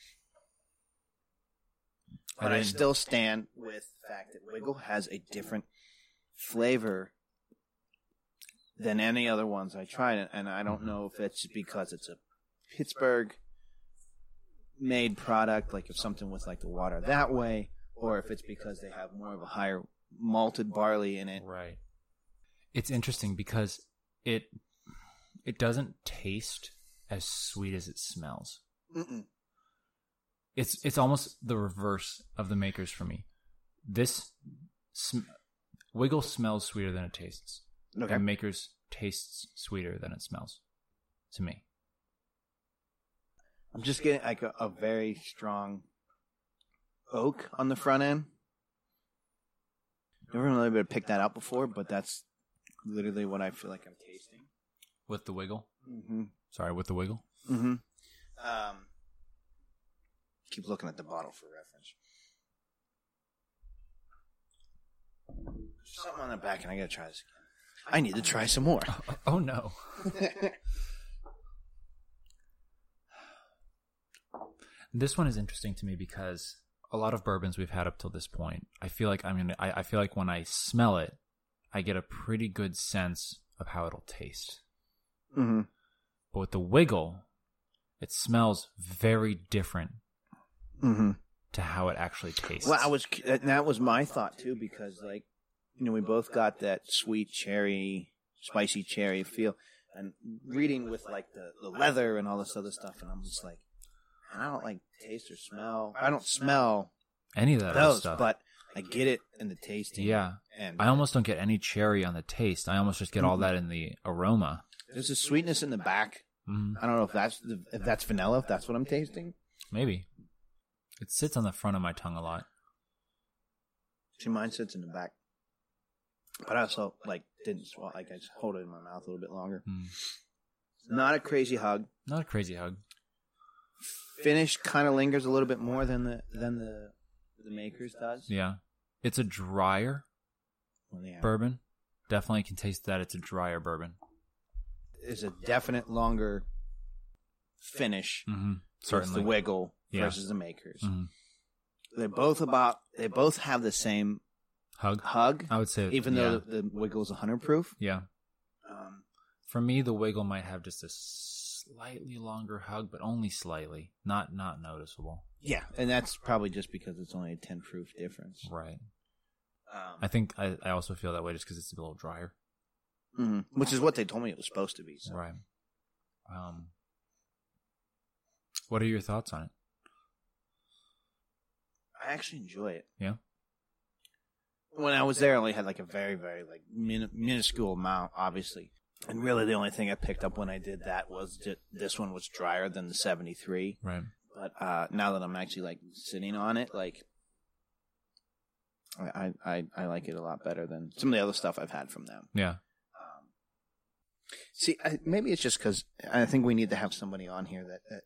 But I didn't- still stand with the fact that Wigle has a different flavor than any other ones I tried, and I don't mm-hmm. know if it's because it's a Pittsburgh made product, like if something with like the water that way, or if it's because they have more of a higher malted barley in it. Right. It's interesting because it it doesn't taste as sweet as it smells. Mm-mm. It's it's almost the reverse of the makers for me. This sm- Wigle smells sweeter than it tastes. Okay. And makers tastes sweeter than it smells. To me. I'm just getting like a, a very strong oak on the front end. Never really been able to pick that out before, but that's literally what I feel like I'm tasting. With the Wigle. Mm-hmm. Sorry, with the Wigle. Mm-hmm. Um, keep looking at the bottle for reference. There's something on the back, and I gotta try this again. I need to try some more. <laughs> Oh no. <laughs> This one is interesting to me because a lot of bourbons we've had up till this point, I feel like I'm gonna. I, I feel like when I smell it, I get a pretty good sense of how it'll taste. mm-hmm. But with the Wigle, it smells very different Mm-hmm. to how it actually tastes. Well, I was that was my thought too because like you know we both got that sweet cherry, spicy cherry feel, and reading with like the the leather and all this other stuff, and I'm just like, I don't like taste or smell. I don't smell any of that those, stuff. but I get it in the tasting. yeah, and I almost don't get any cherry on the taste. I almost just get all that in the aroma. there's a sweetness in the back. Mm, I don't know if that's the, if that's vanilla, if that's what I'm tasting. maybe it sits on the front of my tongue a lot. See, mine sits in the back, but I also like didn't swallow. Like I just hold it in my mouth a little bit longer. Mm. Not a crazy hug. Not a crazy hug. finish kind of lingers a little bit more than the than the the makers does. Yeah, it's a drier Well, yeah. bourbon. Definitely can taste that. It's a drier bourbon. Is a definite longer finish. Mm-hmm. Certainly. the Wigle Yeah. versus the makers. Mhm. They're both about. They both have the same Hug. hug, I would say, even yeah. though the, the Wigle's hundred proof. yeah. Um, For me, the Wigle might have just a slightly longer hug, but only slightly, not not noticeable. yeah, and that's probably just because it's only a ten proof difference. Right. Um, I think I, I also feel that way just because it's a little drier. mhm. Which is what they told me it was supposed to be. So. Right. Um. What are your thoughts on it? I actually enjoy it. Yeah. When I was there, I only had like a very, very like min- minuscule amount, obviously. And really, the only thing I picked up when I did that was that this one was drier than the seventy three. Right. But uh, now that I'm actually like sitting on it, like I, I I like it a lot better than some of the other stuff I've had from them. Yeah. Um, see, I, maybe it's just because I think we need to have somebody on here that, that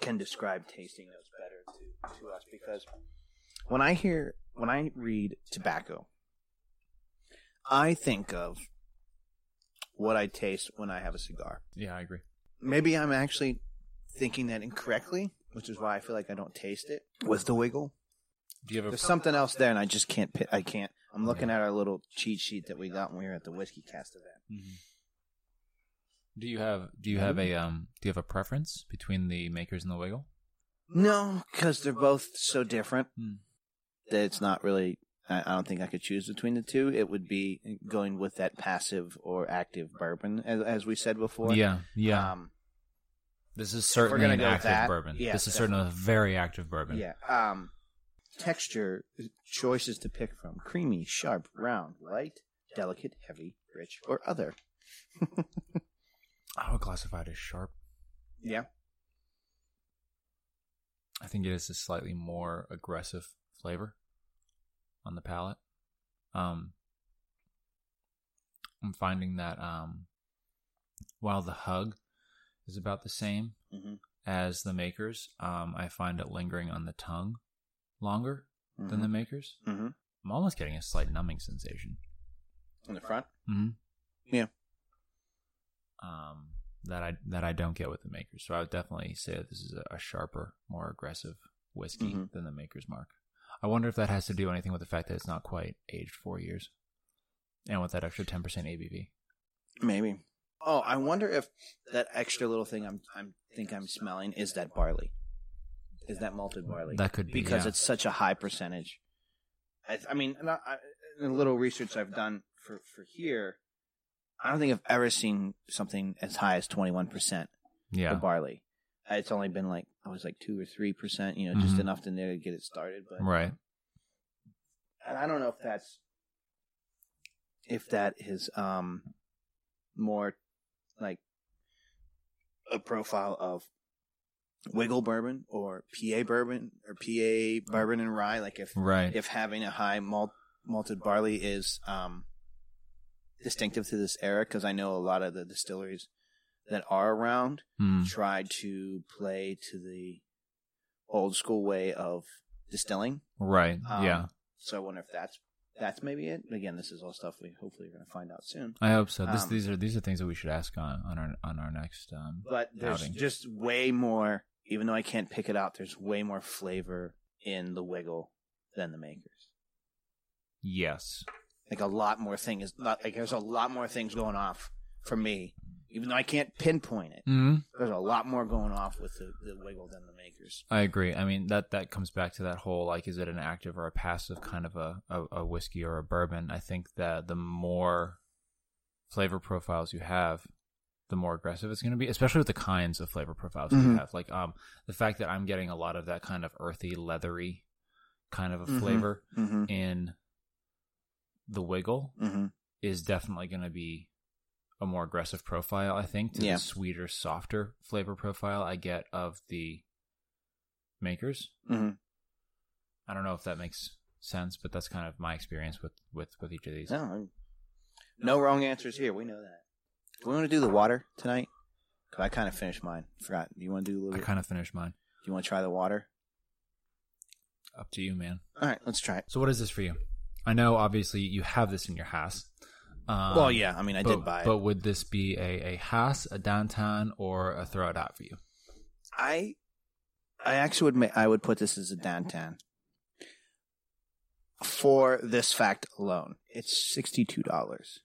can describe tasting notes better to, to us because when I hear when I read tobacco, I think of what I taste when I have a cigar. Yeah, I agree. Maybe I'm actually thinking that incorrectly, which is why I feel like I don't taste it with the Wigle. Do you have a There's something else there, and I just can't. pi- I can't. I'm looking at our little cheat sheet that we got when we were at the WhiskyCast event. Do you have Do you have a um Do you have a preference between the makers and the Wigle? No, because they're both so different Hmm. that it's not really. I I don't think I could choose between the two. It would be going with that passive or active bourbon, as, as we said before. Yeah, yeah. Um, this is certainly gonna an go with active that, bourbon. yeah, this is certainly a very active bourbon. yeah. Um, texture choices to pick from: creamy, sharp, round, light, delicate, heavy, rich, or other. <laughs> I would classify it as sharp. Yeah. I think it is a slightly more aggressive flavor on the palate. Um, I'm finding that um, while the hug is about the same Mhm. as the makers, um, I find it lingering on the tongue longer than the makers. Mm-hmm. I'm almost getting a slight numbing sensation. In the front. Mm-hmm. Yeah. Um, that I that I don't get with the makers. So I would definitely say that this is a, a sharper, more aggressive whiskey Mhm. than the maker's mark. I wonder if that has to do anything with the fact that it's not quite aged four years, and with that extra ten percent ABV. Maybe. Oh, I wonder if that extra little thing I'm I'm think I'm smelling is that barley. Is that malted barley? That could be because yeah. it's such a high percentage. I, I mean, I, in the little research I've done for for here, I don't think I've ever seen something as high as twenty one percent yeah. barley. It's only been like I was like two or three percent, you know, just Mhm. enough in there to get it started. But right. and I don't know if that's if that is um more like a profile of Wigle bourbon or PA bourbon or PA bourbon and rye. Like if Right. if having a high malt malted barley is um distinctive to this era, because I know a lot of the distilleries that are around Mm. try to play to the old school way of distilling. Right. Um, yeah. So I wonder if that's that's maybe it. Again, this is all stuff we hopefully are going to find out soon. I hope so. This, um, these are these are things that we should ask on, on our on our next. Um, But there's outing. just way more. Even though I can't pick it out, there's way more flavor in the Wigle than the makers. yes. Like a lot more thing is not like there's a lot more things going off for me. Even though I can't pinpoint it, hmm there's a lot more going off with the, the Wigle than the makers. I agree. I mean that that comes back to that whole like is it an active or a passive kind of a, a, a whiskey or a bourbon. I think that the more flavor profiles you have, the more aggressive it's going to be, especially with the kinds of flavor profiles you Mhm. have. Like um the fact that I'm getting a lot of that kind of earthy, leathery kind of a Mhm. flavor Mm-hmm. in the Wigle Mm-hmm. is definitely going to be a more aggressive profile, I think, to Yeah. the sweeter, softer flavor profile I get of the makers. Mm-hmm. I don't know if that makes sense, but that's kind of my experience with with with each of these. No, no wrong answers here. We know that. Do we want to do the water tonight? Cause I kind of finished mine. Forgot. Do you want to do a little I bit? kind of finished mine. Do you want to try the water? Up to you, man. All right, let's try it. So, what is this for you? I know, obviously, you have this in your house. Um, well, yeah. I mean, I but, did buy it. But would this be a a house, a downtown, or a throw it out for you? I, I actually would. Ma- I would put this as a downtown. For this fact alone, it's sixty-two dollars,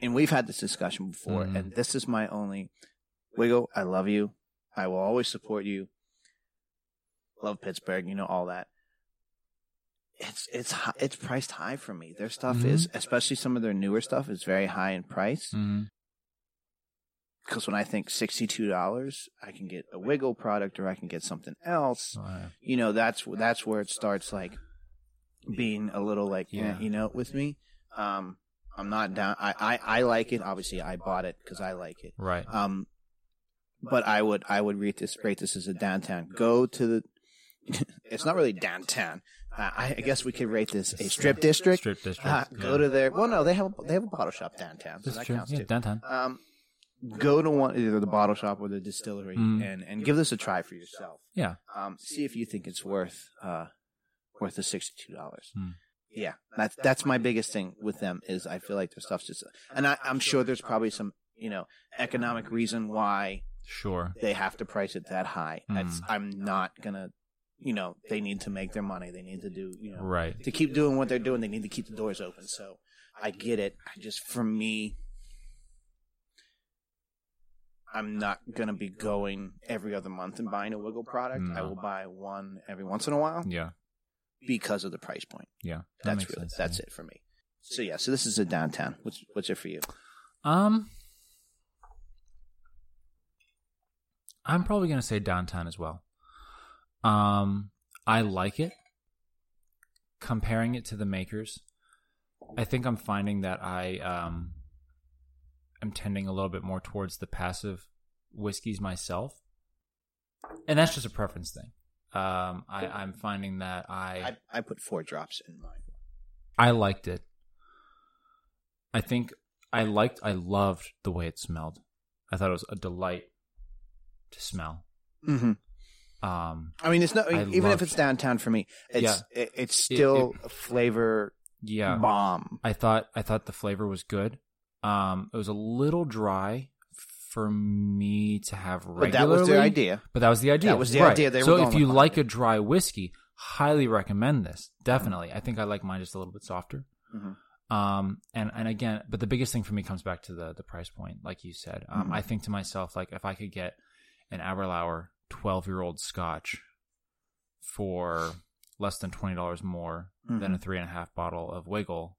and we've had this discussion before. Mhm. And this is my only Wigle. I love you. I will always support you. Love Pittsburgh. You know all that. It's it's it's priced high for me. Their stuff is, especially some of their newer stuff, is very high in price. Mm-hmm. Because when I think sixty-two dollars, I can get a Wigle product or I can get something else. You know, that's that's where it starts like being a little like yeah, you know, with me. Um, I'm not down. I I, I like it. Obviously, I bought it because I like it. right. Um, but I would I would rate this rate this as a downtown. Go to the. <laughs> it's not really downtown. Uh, I, I guess we could rate this a strip district. Strip district. Uh, yeah. Go to their. Well, no, they have a, they have a bottle shop downtown, so That's that true. counts Yeah, too. downtown. Um, go to one either the bottle shop or the distillery Mm. and and give this a try for yourself. Yeah. Um, see if you think it's worth uh worth the sixty two dollars. Mm. Yeah, that's that's my biggest thing with them is I feel like their stuff's just, and I, I'm sure there's probably some you know economic reason why Sure. they have to price it that high. That's Mm. I'm not gonna, you know, they need to make their money. They need to do you know Right. to keep doing what they're doing, they need to keep the doors open. So I get it. I just for me, I'm not gonna be going every other month and buying a Wigle product. I will buy one every once in a while Yeah. Because of the price point. Yeah. That That's makes really sense that's it for me. So yeah, so this is a downtown. What's what's it for you? Um, I'm probably gonna say downtown as well. Um, I like it. comparing it to the makers, I think I'm finding that I um I'm tending a little bit more towards the passive whiskeys myself, and that's just a preference thing. Um, I, I'm finding that I I, I put four drops in mine. I liked it. I think I liked, I loved the way it smelled. I thought it was a delight to smell. Mm-hmm. Um, I mean, it's not I even if it's downtown for me. It's Yeah. it, it's It- still a flavor yeah, bomb. I thought I thought the flavor was good. Um, it was a little dry for me to have regularly. But that was the idea. But that was the idea. That was the Right. idea they so if you like behind a dry whiskey, highly recommend this. Definitely. I think I like mine just a little bit softer. Mhm. Um, and and again, but the biggest thing for me comes back to the the price point, like you said. Um, Mhm. I think to myself, like if I could get an Aberlour twelve year old Scotch for less than twenty dollars more than a Mhm. three and a half bottle of Wigle,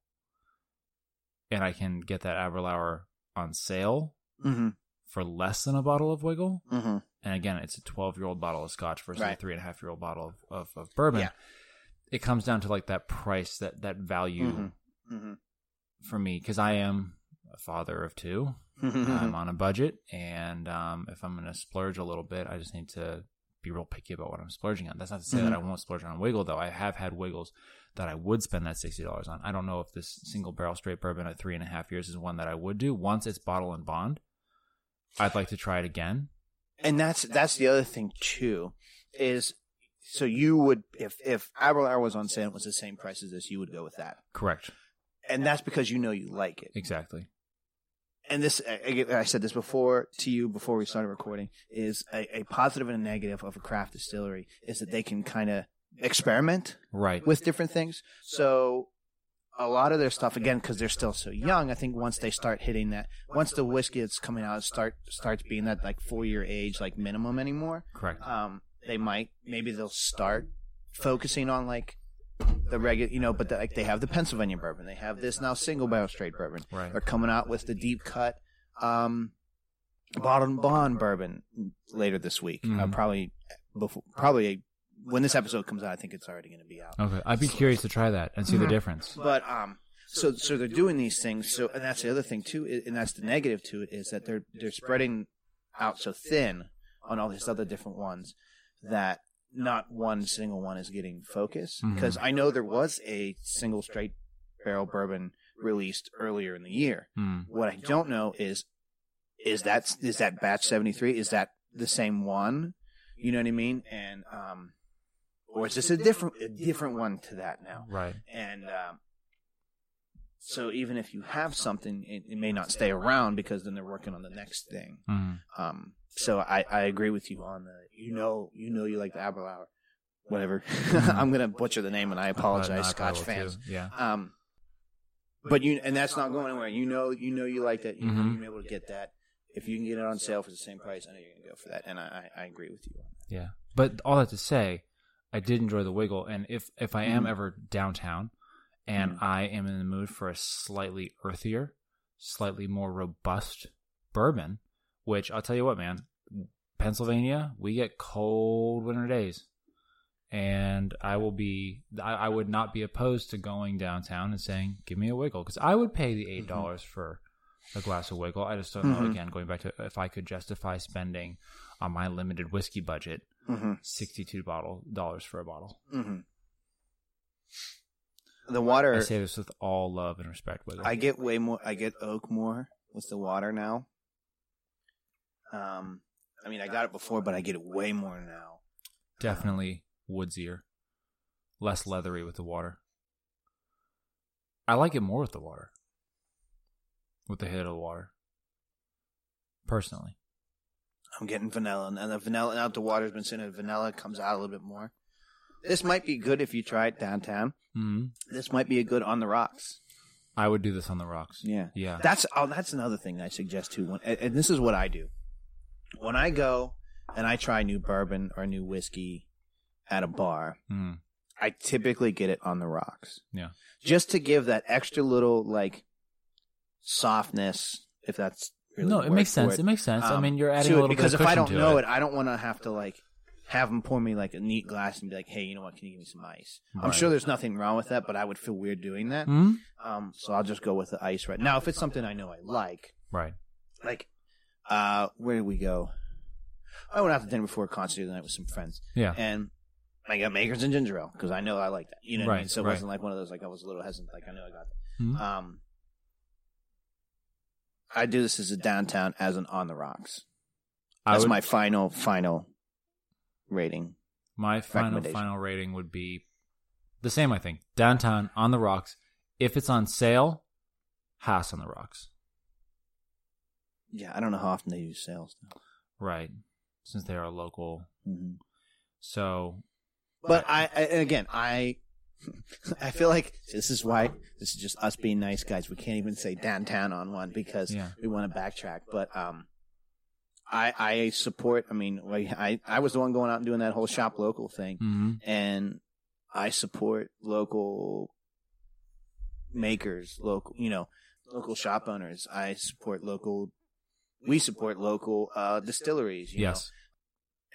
and I can get that Aberlour on sale Mm-hmm. For less than a bottle of Wigle, Mm-hmm. and again, it's a 12 year old bottle of scotch versus a three and a half year old bottle of, of, of bourbon. Yeah. It comes down to like that price, that, that value Mhm. Mm-hmm. for me, because I am a father of two. I'm on a budget, and um, if I'm going to splurge a little bit, I just need to be real picky about what I'm splurging on. That's not to say that I won't splurge on Wigle, though. I have had Wigles that I would spend that $60 on. I don't know if this single barrel straight bourbon at three and a half years is one that I would do. Once it's bottle and bond, I'd like to try it again. and that's that's the other thing too, is so you would if if Aberlour was on sale and it was the same price as this, you would go with that, Correct. and that's because you know you like it. Exactly. and this I, I said this before to you before we started recording is a, a positive and a negative of a craft distillery is that they can kind of experiment Right. with different things so a lot of their stuff again because they're still so young i think once they start hitting that once the whiskey that's coming out start starts being that like four year age like minimum anymore Correct. um they might maybe they'll start focusing on like the regular you know but the, like they have the pennsylvania bourbon they have this now single barrel straight bourbon Right. they're coming out with the deep cut um bottom bond bourbon later this week uh, Mhm. probably before probably when this episode comes out i think it's already going to be out. Okay. I'd be curious to try that and see the difference. but um so so they're doing these things so and that's the other thing too and that's the negative to it is that they're they're spreading out so thin on all these other different ones that not one single one is getting focus because i know there was a single straight barrel bourbon released earlier in the year. Hmm. what i don't know is is that is that batch 73 is that the same one? You know what i mean? And um or is this a different a different one to that now Right. and um, so even if you have something, it, it may not stay around because then they're working on the next thing. Hmm. Um, so I, I agree with you on the you know you know you like the Aberlour, whatever. <laughs> I'm gonna butcher the name and I apologize, Uh, Scotch fans. too. Yeah. Um, but you and that's not going anywhere. You know you know you like that. You know Mhm. you're able to get that. If you can get it on sale for the same price, I know you're gonna go for that. And I, I, I agree with you. on that. Yeah. But all that to say, I did enjoy the Wigle, and if if I am Mhm. ever downtown, and Mhm. I am in the mood for a slightly earthier, slightly more robust bourbon, which I'll tell you what, man, Pennsylvania, we get cold winter days. And I will be, I, I would not be opposed to going downtown and saying, give me a Wigle. Because I would pay the $8 Mm-hmm. for a glass of Wigle. I just don't know, Mhm. again, going back to if I could justify spending on my limited whiskey budget Mm-hmm. 62 bottle dollars for a bottle. Mm-hmm. The water. I say this with all love and respect. Wigle. I get way more. I get oak more with the water now. Um, I mean, I got it before, but I get it way more now. definitely woodsier, less leathery with the water. I like it more with the water, with the hit of the water. Personally, I'm getting vanilla, and the vanilla now the water's been sitting, in vanilla comes out a little bit more. This might be good if you try it downtown. hmm This might be a good on the rocks. I would do this on the rocks. Yeah, Yeah, that's oh, that's another thing I suggest too. When, and and this is what I do when I go and I try new bourbon or new whiskey at a bar. Mm. I typically get it on the rocks. Yeah. Just to give that extra little like softness, if that's really no, it makes sense. It, It makes sense. I um, mean, you're adding to a it, little because bit because if I don't know it. it. I don't want to have to like have them pour me like a neat glass and be like, "Hey, you know what? Can you give me some ice?" I'm sure there's nothing wrong with that, but I would feel weird doing that. Hmm? Um, so I'll just go with the ice right now. If it's something I know I like, Right. like, uh, where did we go? I went out to dinner before a concert the other night with some friends, Yeah. and I got Makers and ginger ale because I know I like that. You know what I Right, mean? So it right. wasn't like one of those like I was a little hesitant. Like I know I got that. Mhm. Um, I do this as a downtown as an on the rocks. That's would- my final final rating. My final final rating would be the same. I think downtown on the rocks. If it's on sale, house on the rocks. Yeah, I don't know how often they use sales. Right, since they are local. hmm So But I, I again I <laughs> I feel like this is why this is just us being nice guys. We can't even say downtown on one because Yeah. we want to backtrack. But um, I I support. I mean, I I was the one going out and doing that whole shop local thing, mhm. and I support local makers, local you know local shop owners. I support local. We support local uh, distilleries. You know?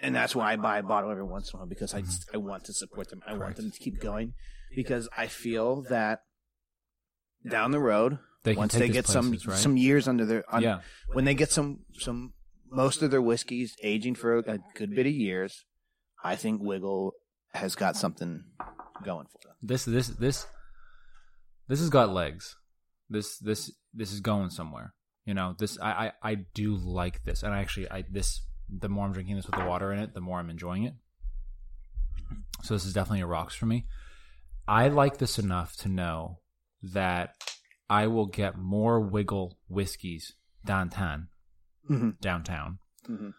And that's why I buy a bottle every once in a while because I mm-hmm. just, I want to support them. I want them to keep going because I feel that down the road, they once they get some right? some years under their un, yeah, when they get some some most of their whiskeys aging for a, a good bit of years, I think Wigle has got something going for them. this this this this has got legs. This this this is going somewhere. You know, this I, I I do like this, and I actually I this the more I'm drinking this with the water in it, the more I'm enjoying it. So this is definitely a rocks for me. I like this enough to know that I will get more Wigle whiskeys downtown, Mhm. downtown Mhm.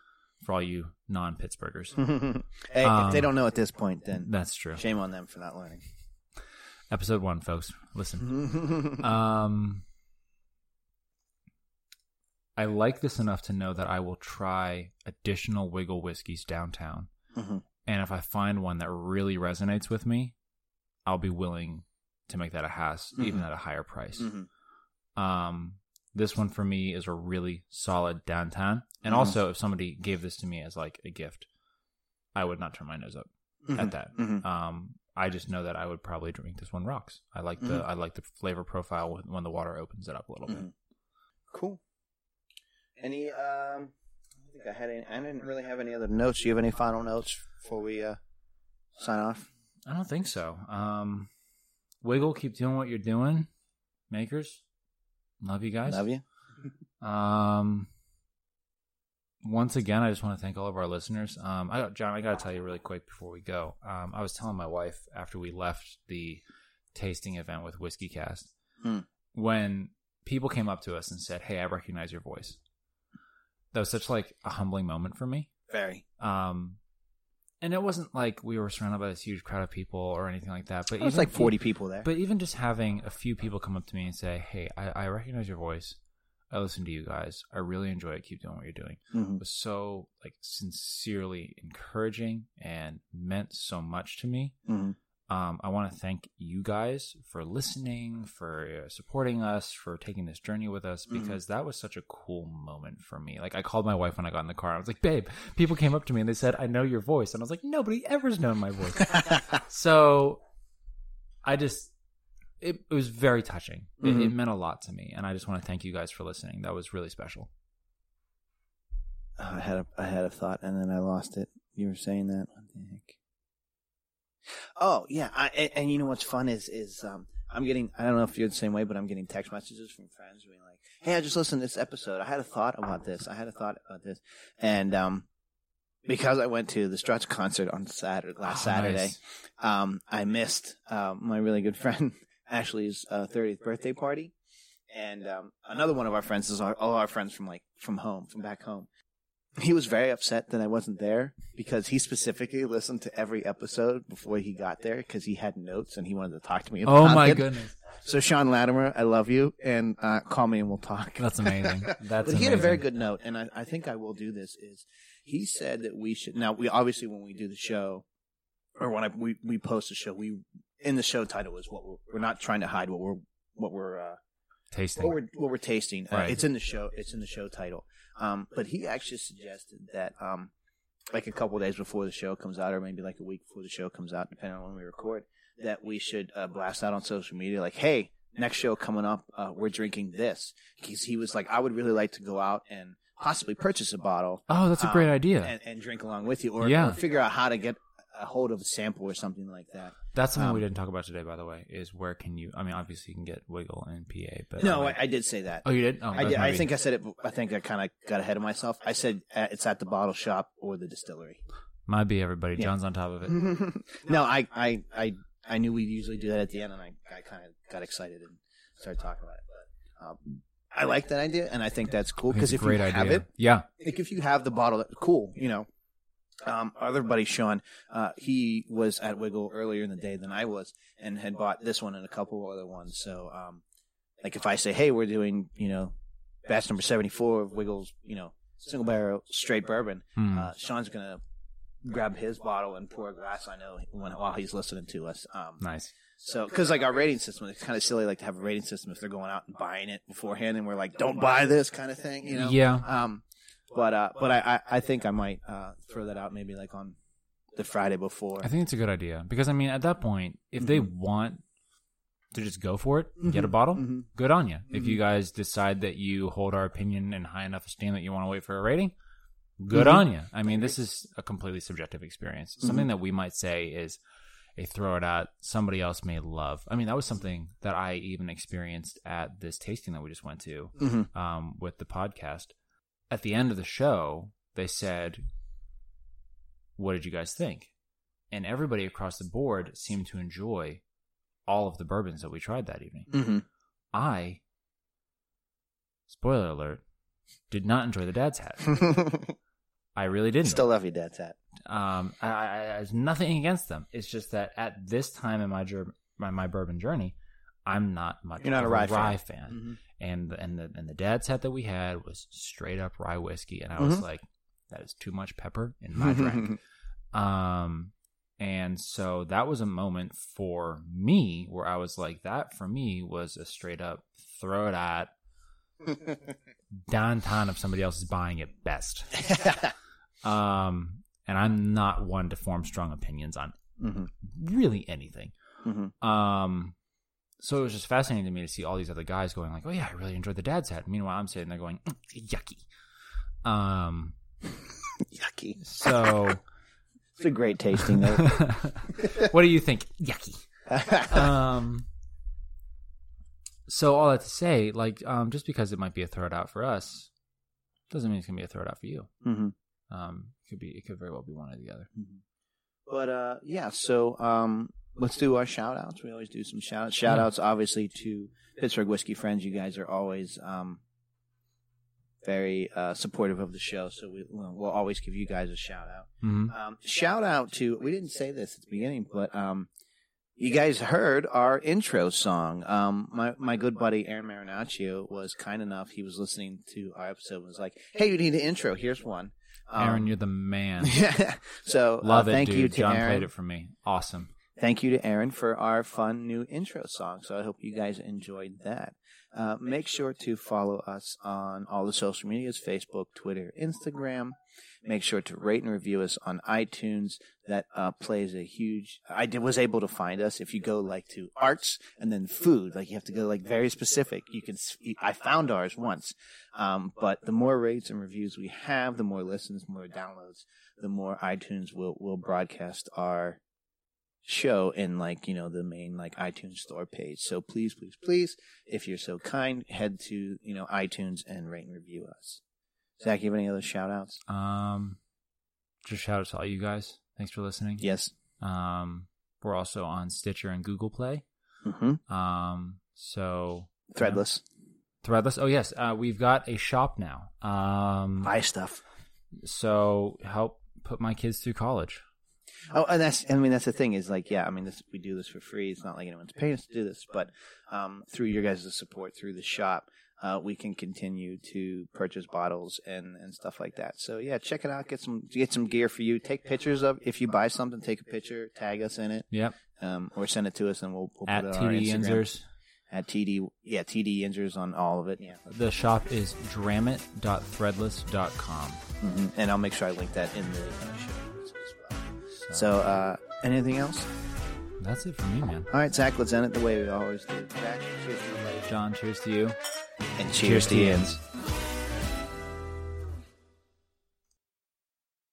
for all you non Pittsburghers. <laughs> hey, if they Um, don't know at this point, then That's true. shame on them for not learning. Episode one, folks. Listen. <laughs> Um, I like this enough to know that I will try additional Wigle whiskeys downtown, Mhm. and if I find one that really resonates with me, I'll be willing to make that a house, even Mhm. at a higher price. Mhm. Um, this one for me is a really solid downtown, and Mhm. also if somebody gave this to me as like a gift, I would not turn my nose up at that. Mhm. Um, I just know that I would probably drink this one rocks. I like the. I like the flavor profile when- when the water opens it up a little bit. Cool. Any? Um, I think I had. Any, I didn't really have any other notes. Do you have any final notes before we uh, sign off? I don't think so. Um, Wigle, keep doing what you're doing. Makers, love you guys. Love you. <laughs> Um, once again, I just want to thank all of our listeners. Um, I, John, I got to tell you really quick before we go. Um, I was telling my wife after we left the tasting event with WhiskyCast Hmm. when people came up to us and said, "Hey, I recognize your voice." That was such like a humbling moment for me. Very. Um, and it wasn't like we were surrounded by this huge crowd of people or anything like that. But It was like forty people there. but even just having a few people come up to me and say, "Hey, I, I recognize your voice. I listen to you guys. I really enjoy it. Keep doing what you're doing." Mhm. was so like sincerely encouraging and meant so much to me. Mhm. Um, I want to thank you guys for listening, for uh, supporting us, for taking this journey with us, Mhm. because that was such a cool moment for me. Like I called my wife when I got in the car. I was like, "Babe, people came up to me and they said I know your voice," and I was like, "Nobody ever's known my voice." <laughs> so I just it, it was very touching. It, it Mhm. meant a lot to me, and I just want to thank you guys for listening. That was really special. Oh, I had a I had a thought and then I lost it. You were saying that. What the heck? Oh yeah, I, and, and you know what's fun is is um I'm getting I don't know if you're the same way, but I'm getting text messages from friends being like, "Hey, I just listened to this episode. I had a thought about this. I had a thought about this," and um because I went to the Struts concert on Saturday last Oh, Saturday, nice. um I missed um my really good <laughs> friend Ashley's uh, 30th birthday party, and um another one of our friends is our, all our friends from like from home from back home he was very upset that I wasn't there because he specifically listened to every episode before he got there because he had notes and he wanted to talk to me. About Oh my it. goodness. So Sean Latimer, I love you, and uh, call me and we'll talk. <laughs> That's amazing. <laughs> That's but he had a very good note, and I, I think I will do this. Is he said that we should now? We obviously when we do the show, or when I, we we post the show, we in the show title is what we're, we're not trying to hide what we're what we're uh, tasting. what we're what we're tasting. Uh, it's in the show. It's in the show title. Um, but he actually suggested that um, like a couple days before the show comes out, or maybe like a week before the show comes out, depending on when we record, that we should uh, blast out on social media, like, "Hey, next show coming up, uh, we're drinking this." Because he was like, "I would really like to go out and possibly purchase a bottle Oh, that's a great um, idea. and, and drink along with you, or, Yeah. or figure out how to get a hold of a sample or something like that." That's something we um, didn't talk about today, by the way. Is where can you? I mean, obviously you can get Wigle in PA, but No, like- I, I did say that. oh, you did. Oh, I, did, I think I said it. I think I kind of got ahead of myself. I said uh, it's at the bottle shop or the distillery. might be everybody. Yeah. John's on top of it. <laughs> no, I, I, I, I knew we'd usually do that at the end, and I, I kind of got excited and started talking about it. But um, I like that idea, and I think that's cool I think it's because if you idea. have it, yeah, like if you have the bottle, cool, you know. Um, our other buddy Sean, uh, he was at Wigle earlier in the day than I was, and had bought this one and a couple other ones. So, um, like if I say, "Hey, we're doing," you know, batch number seventy four of Wigles, you know, single barrel straight bourbon, Hmm. uh, Sean's gonna grab his bottle and pour a glass. I know when while he's listening to us. Um, nice. so, because like our rating system, it's kind of silly, like to have a rating system if they're going out and buying it beforehand, and we're like, "Don't buy this," kind of thing, you know. Yeah, Um, but uh, but I, I I think I might uh throw that out maybe like on the Friday before. I think it's a good idea because I mean, at that point, if they Mm-hmm. want to just go for it, get a bottle, Mhm. good on you. If you guys decide that you hold our opinion in high enough esteem that you want to wait for a rating, good Mhm. on you. I mean, this is a completely subjective experience. Mm-hmm. Something that we might say is a throw it out somebody else may love. I mean, that was something that I even experienced at this tasting that we just went to um, with the podcast. At the end of the show, they said, "What did you guys think?" And everybody across the board seemed to enjoy all of the bourbons that we tried that evening. hmm I, spoiler alert, did not enjoy the dad's hat. <laughs> I really didn't. Still love you, Dad's hat. um, I, I, I, there's nothing against them. It's just that at this time in my my, my bourbon journey, I'm not much You're not of a rye fan. fan. Mhm. And the, and the and the dad's hat that we had was straight up rye whiskey, and I was Mhm. like, that is too much pepper in my <laughs> drink. Um, and so that was a moment for me where I was like, that for me was a straight up throw it at <laughs> downtown if somebody else is buying it best. <laughs> Um, and I'm not one to form strong opinions on Mhm. really anything. Mhm. Um, so it was just fascinating to me to see all these other guys going like, "Oh yeah, I really enjoyed the dad's hat." Meanwhile, I'm sitting there going, "Mm, "Yucky." Um, <laughs> Yucky. so <laughs> It's a great tasting though. <laughs> what do you think? Yucky. Um, so all that to say, like, um, just because it might be a throw out for us, doesn't mean it's gonna be a throw out for you. hmm Um, it could be, it could very well be one or the other. But uh, yeah, so um, let's do our shout outs. We always do some shout outs. Shout outs, obviously, to Pittsburgh Whiskey Friends. You guys are always um, very uh, supportive of the show, so we, we'll, we'll always give you guys a shout out. hmm Um, shout out to, we didn't say this at the beginning, but um, you guys heard our intro song. Um, my, my good buddy Aaron Marinaccio was kind enough. He was listening to our episode and was like, hey, you need an intro. Here's one. Um, Aaron, you're the man. <laughs> so Love uh, it, thank dude. you to John Aaron. played it for me. Awesome. Thank you to Aaron for our fun new intro song. So I hope you guys enjoyed that. Uh, make sure to follow us on all the social medias Facebook, Twitter, Instagram. Make sure to rate and review us on iTunes. That uh, plays a huge. I did, was able to find us. If you go like to arts and then food, like you have to go like very specific. You can. I found ours once, um, but the more rates and reviews we have, the more listens, more downloads, the more iTunes will will broadcast our show in like you know the main like iTunes store page. So please, please, please, if you're so kind, head to you know iTunes and rate and review us. Zach, you have any other shout outs? Um, just shout out to all you guys. Thanks for listening. Yes. Um, we're also on Stitcher and Google Play. Mm-hmm. Um, so Threadless. Threadless. Oh yes, uh, we've got a shop now. Um, Buy stuff. so help put my kids through college. Oh, and that's I mean that's the thing is like yeah I mean this we do this for free. It's not like anyone's paying us to do this, but um, through your guys' support through the shop, uh, we can continue to purchase bottles and, and stuff like that. So yeah, check it out. Get some get some gear for you. Take pictures of if you buy something. Take a picture. Tag us in it. Yep. Um, or send it to us and we'll, we'll At put it on our TD Instagram. Yinzers. at TD. Yeah, TD Yinzers on all of it. Yeah, The shop is dramit.threadless.com. hmm and I'll make sure I link that in the show notes as well. So, uh, anything else? That's it for me, man. All right, Zach. Let's end it the way we always do. Zach, cheers to you, buddy. John, cheers to you. and cheers, to Yins. Yins.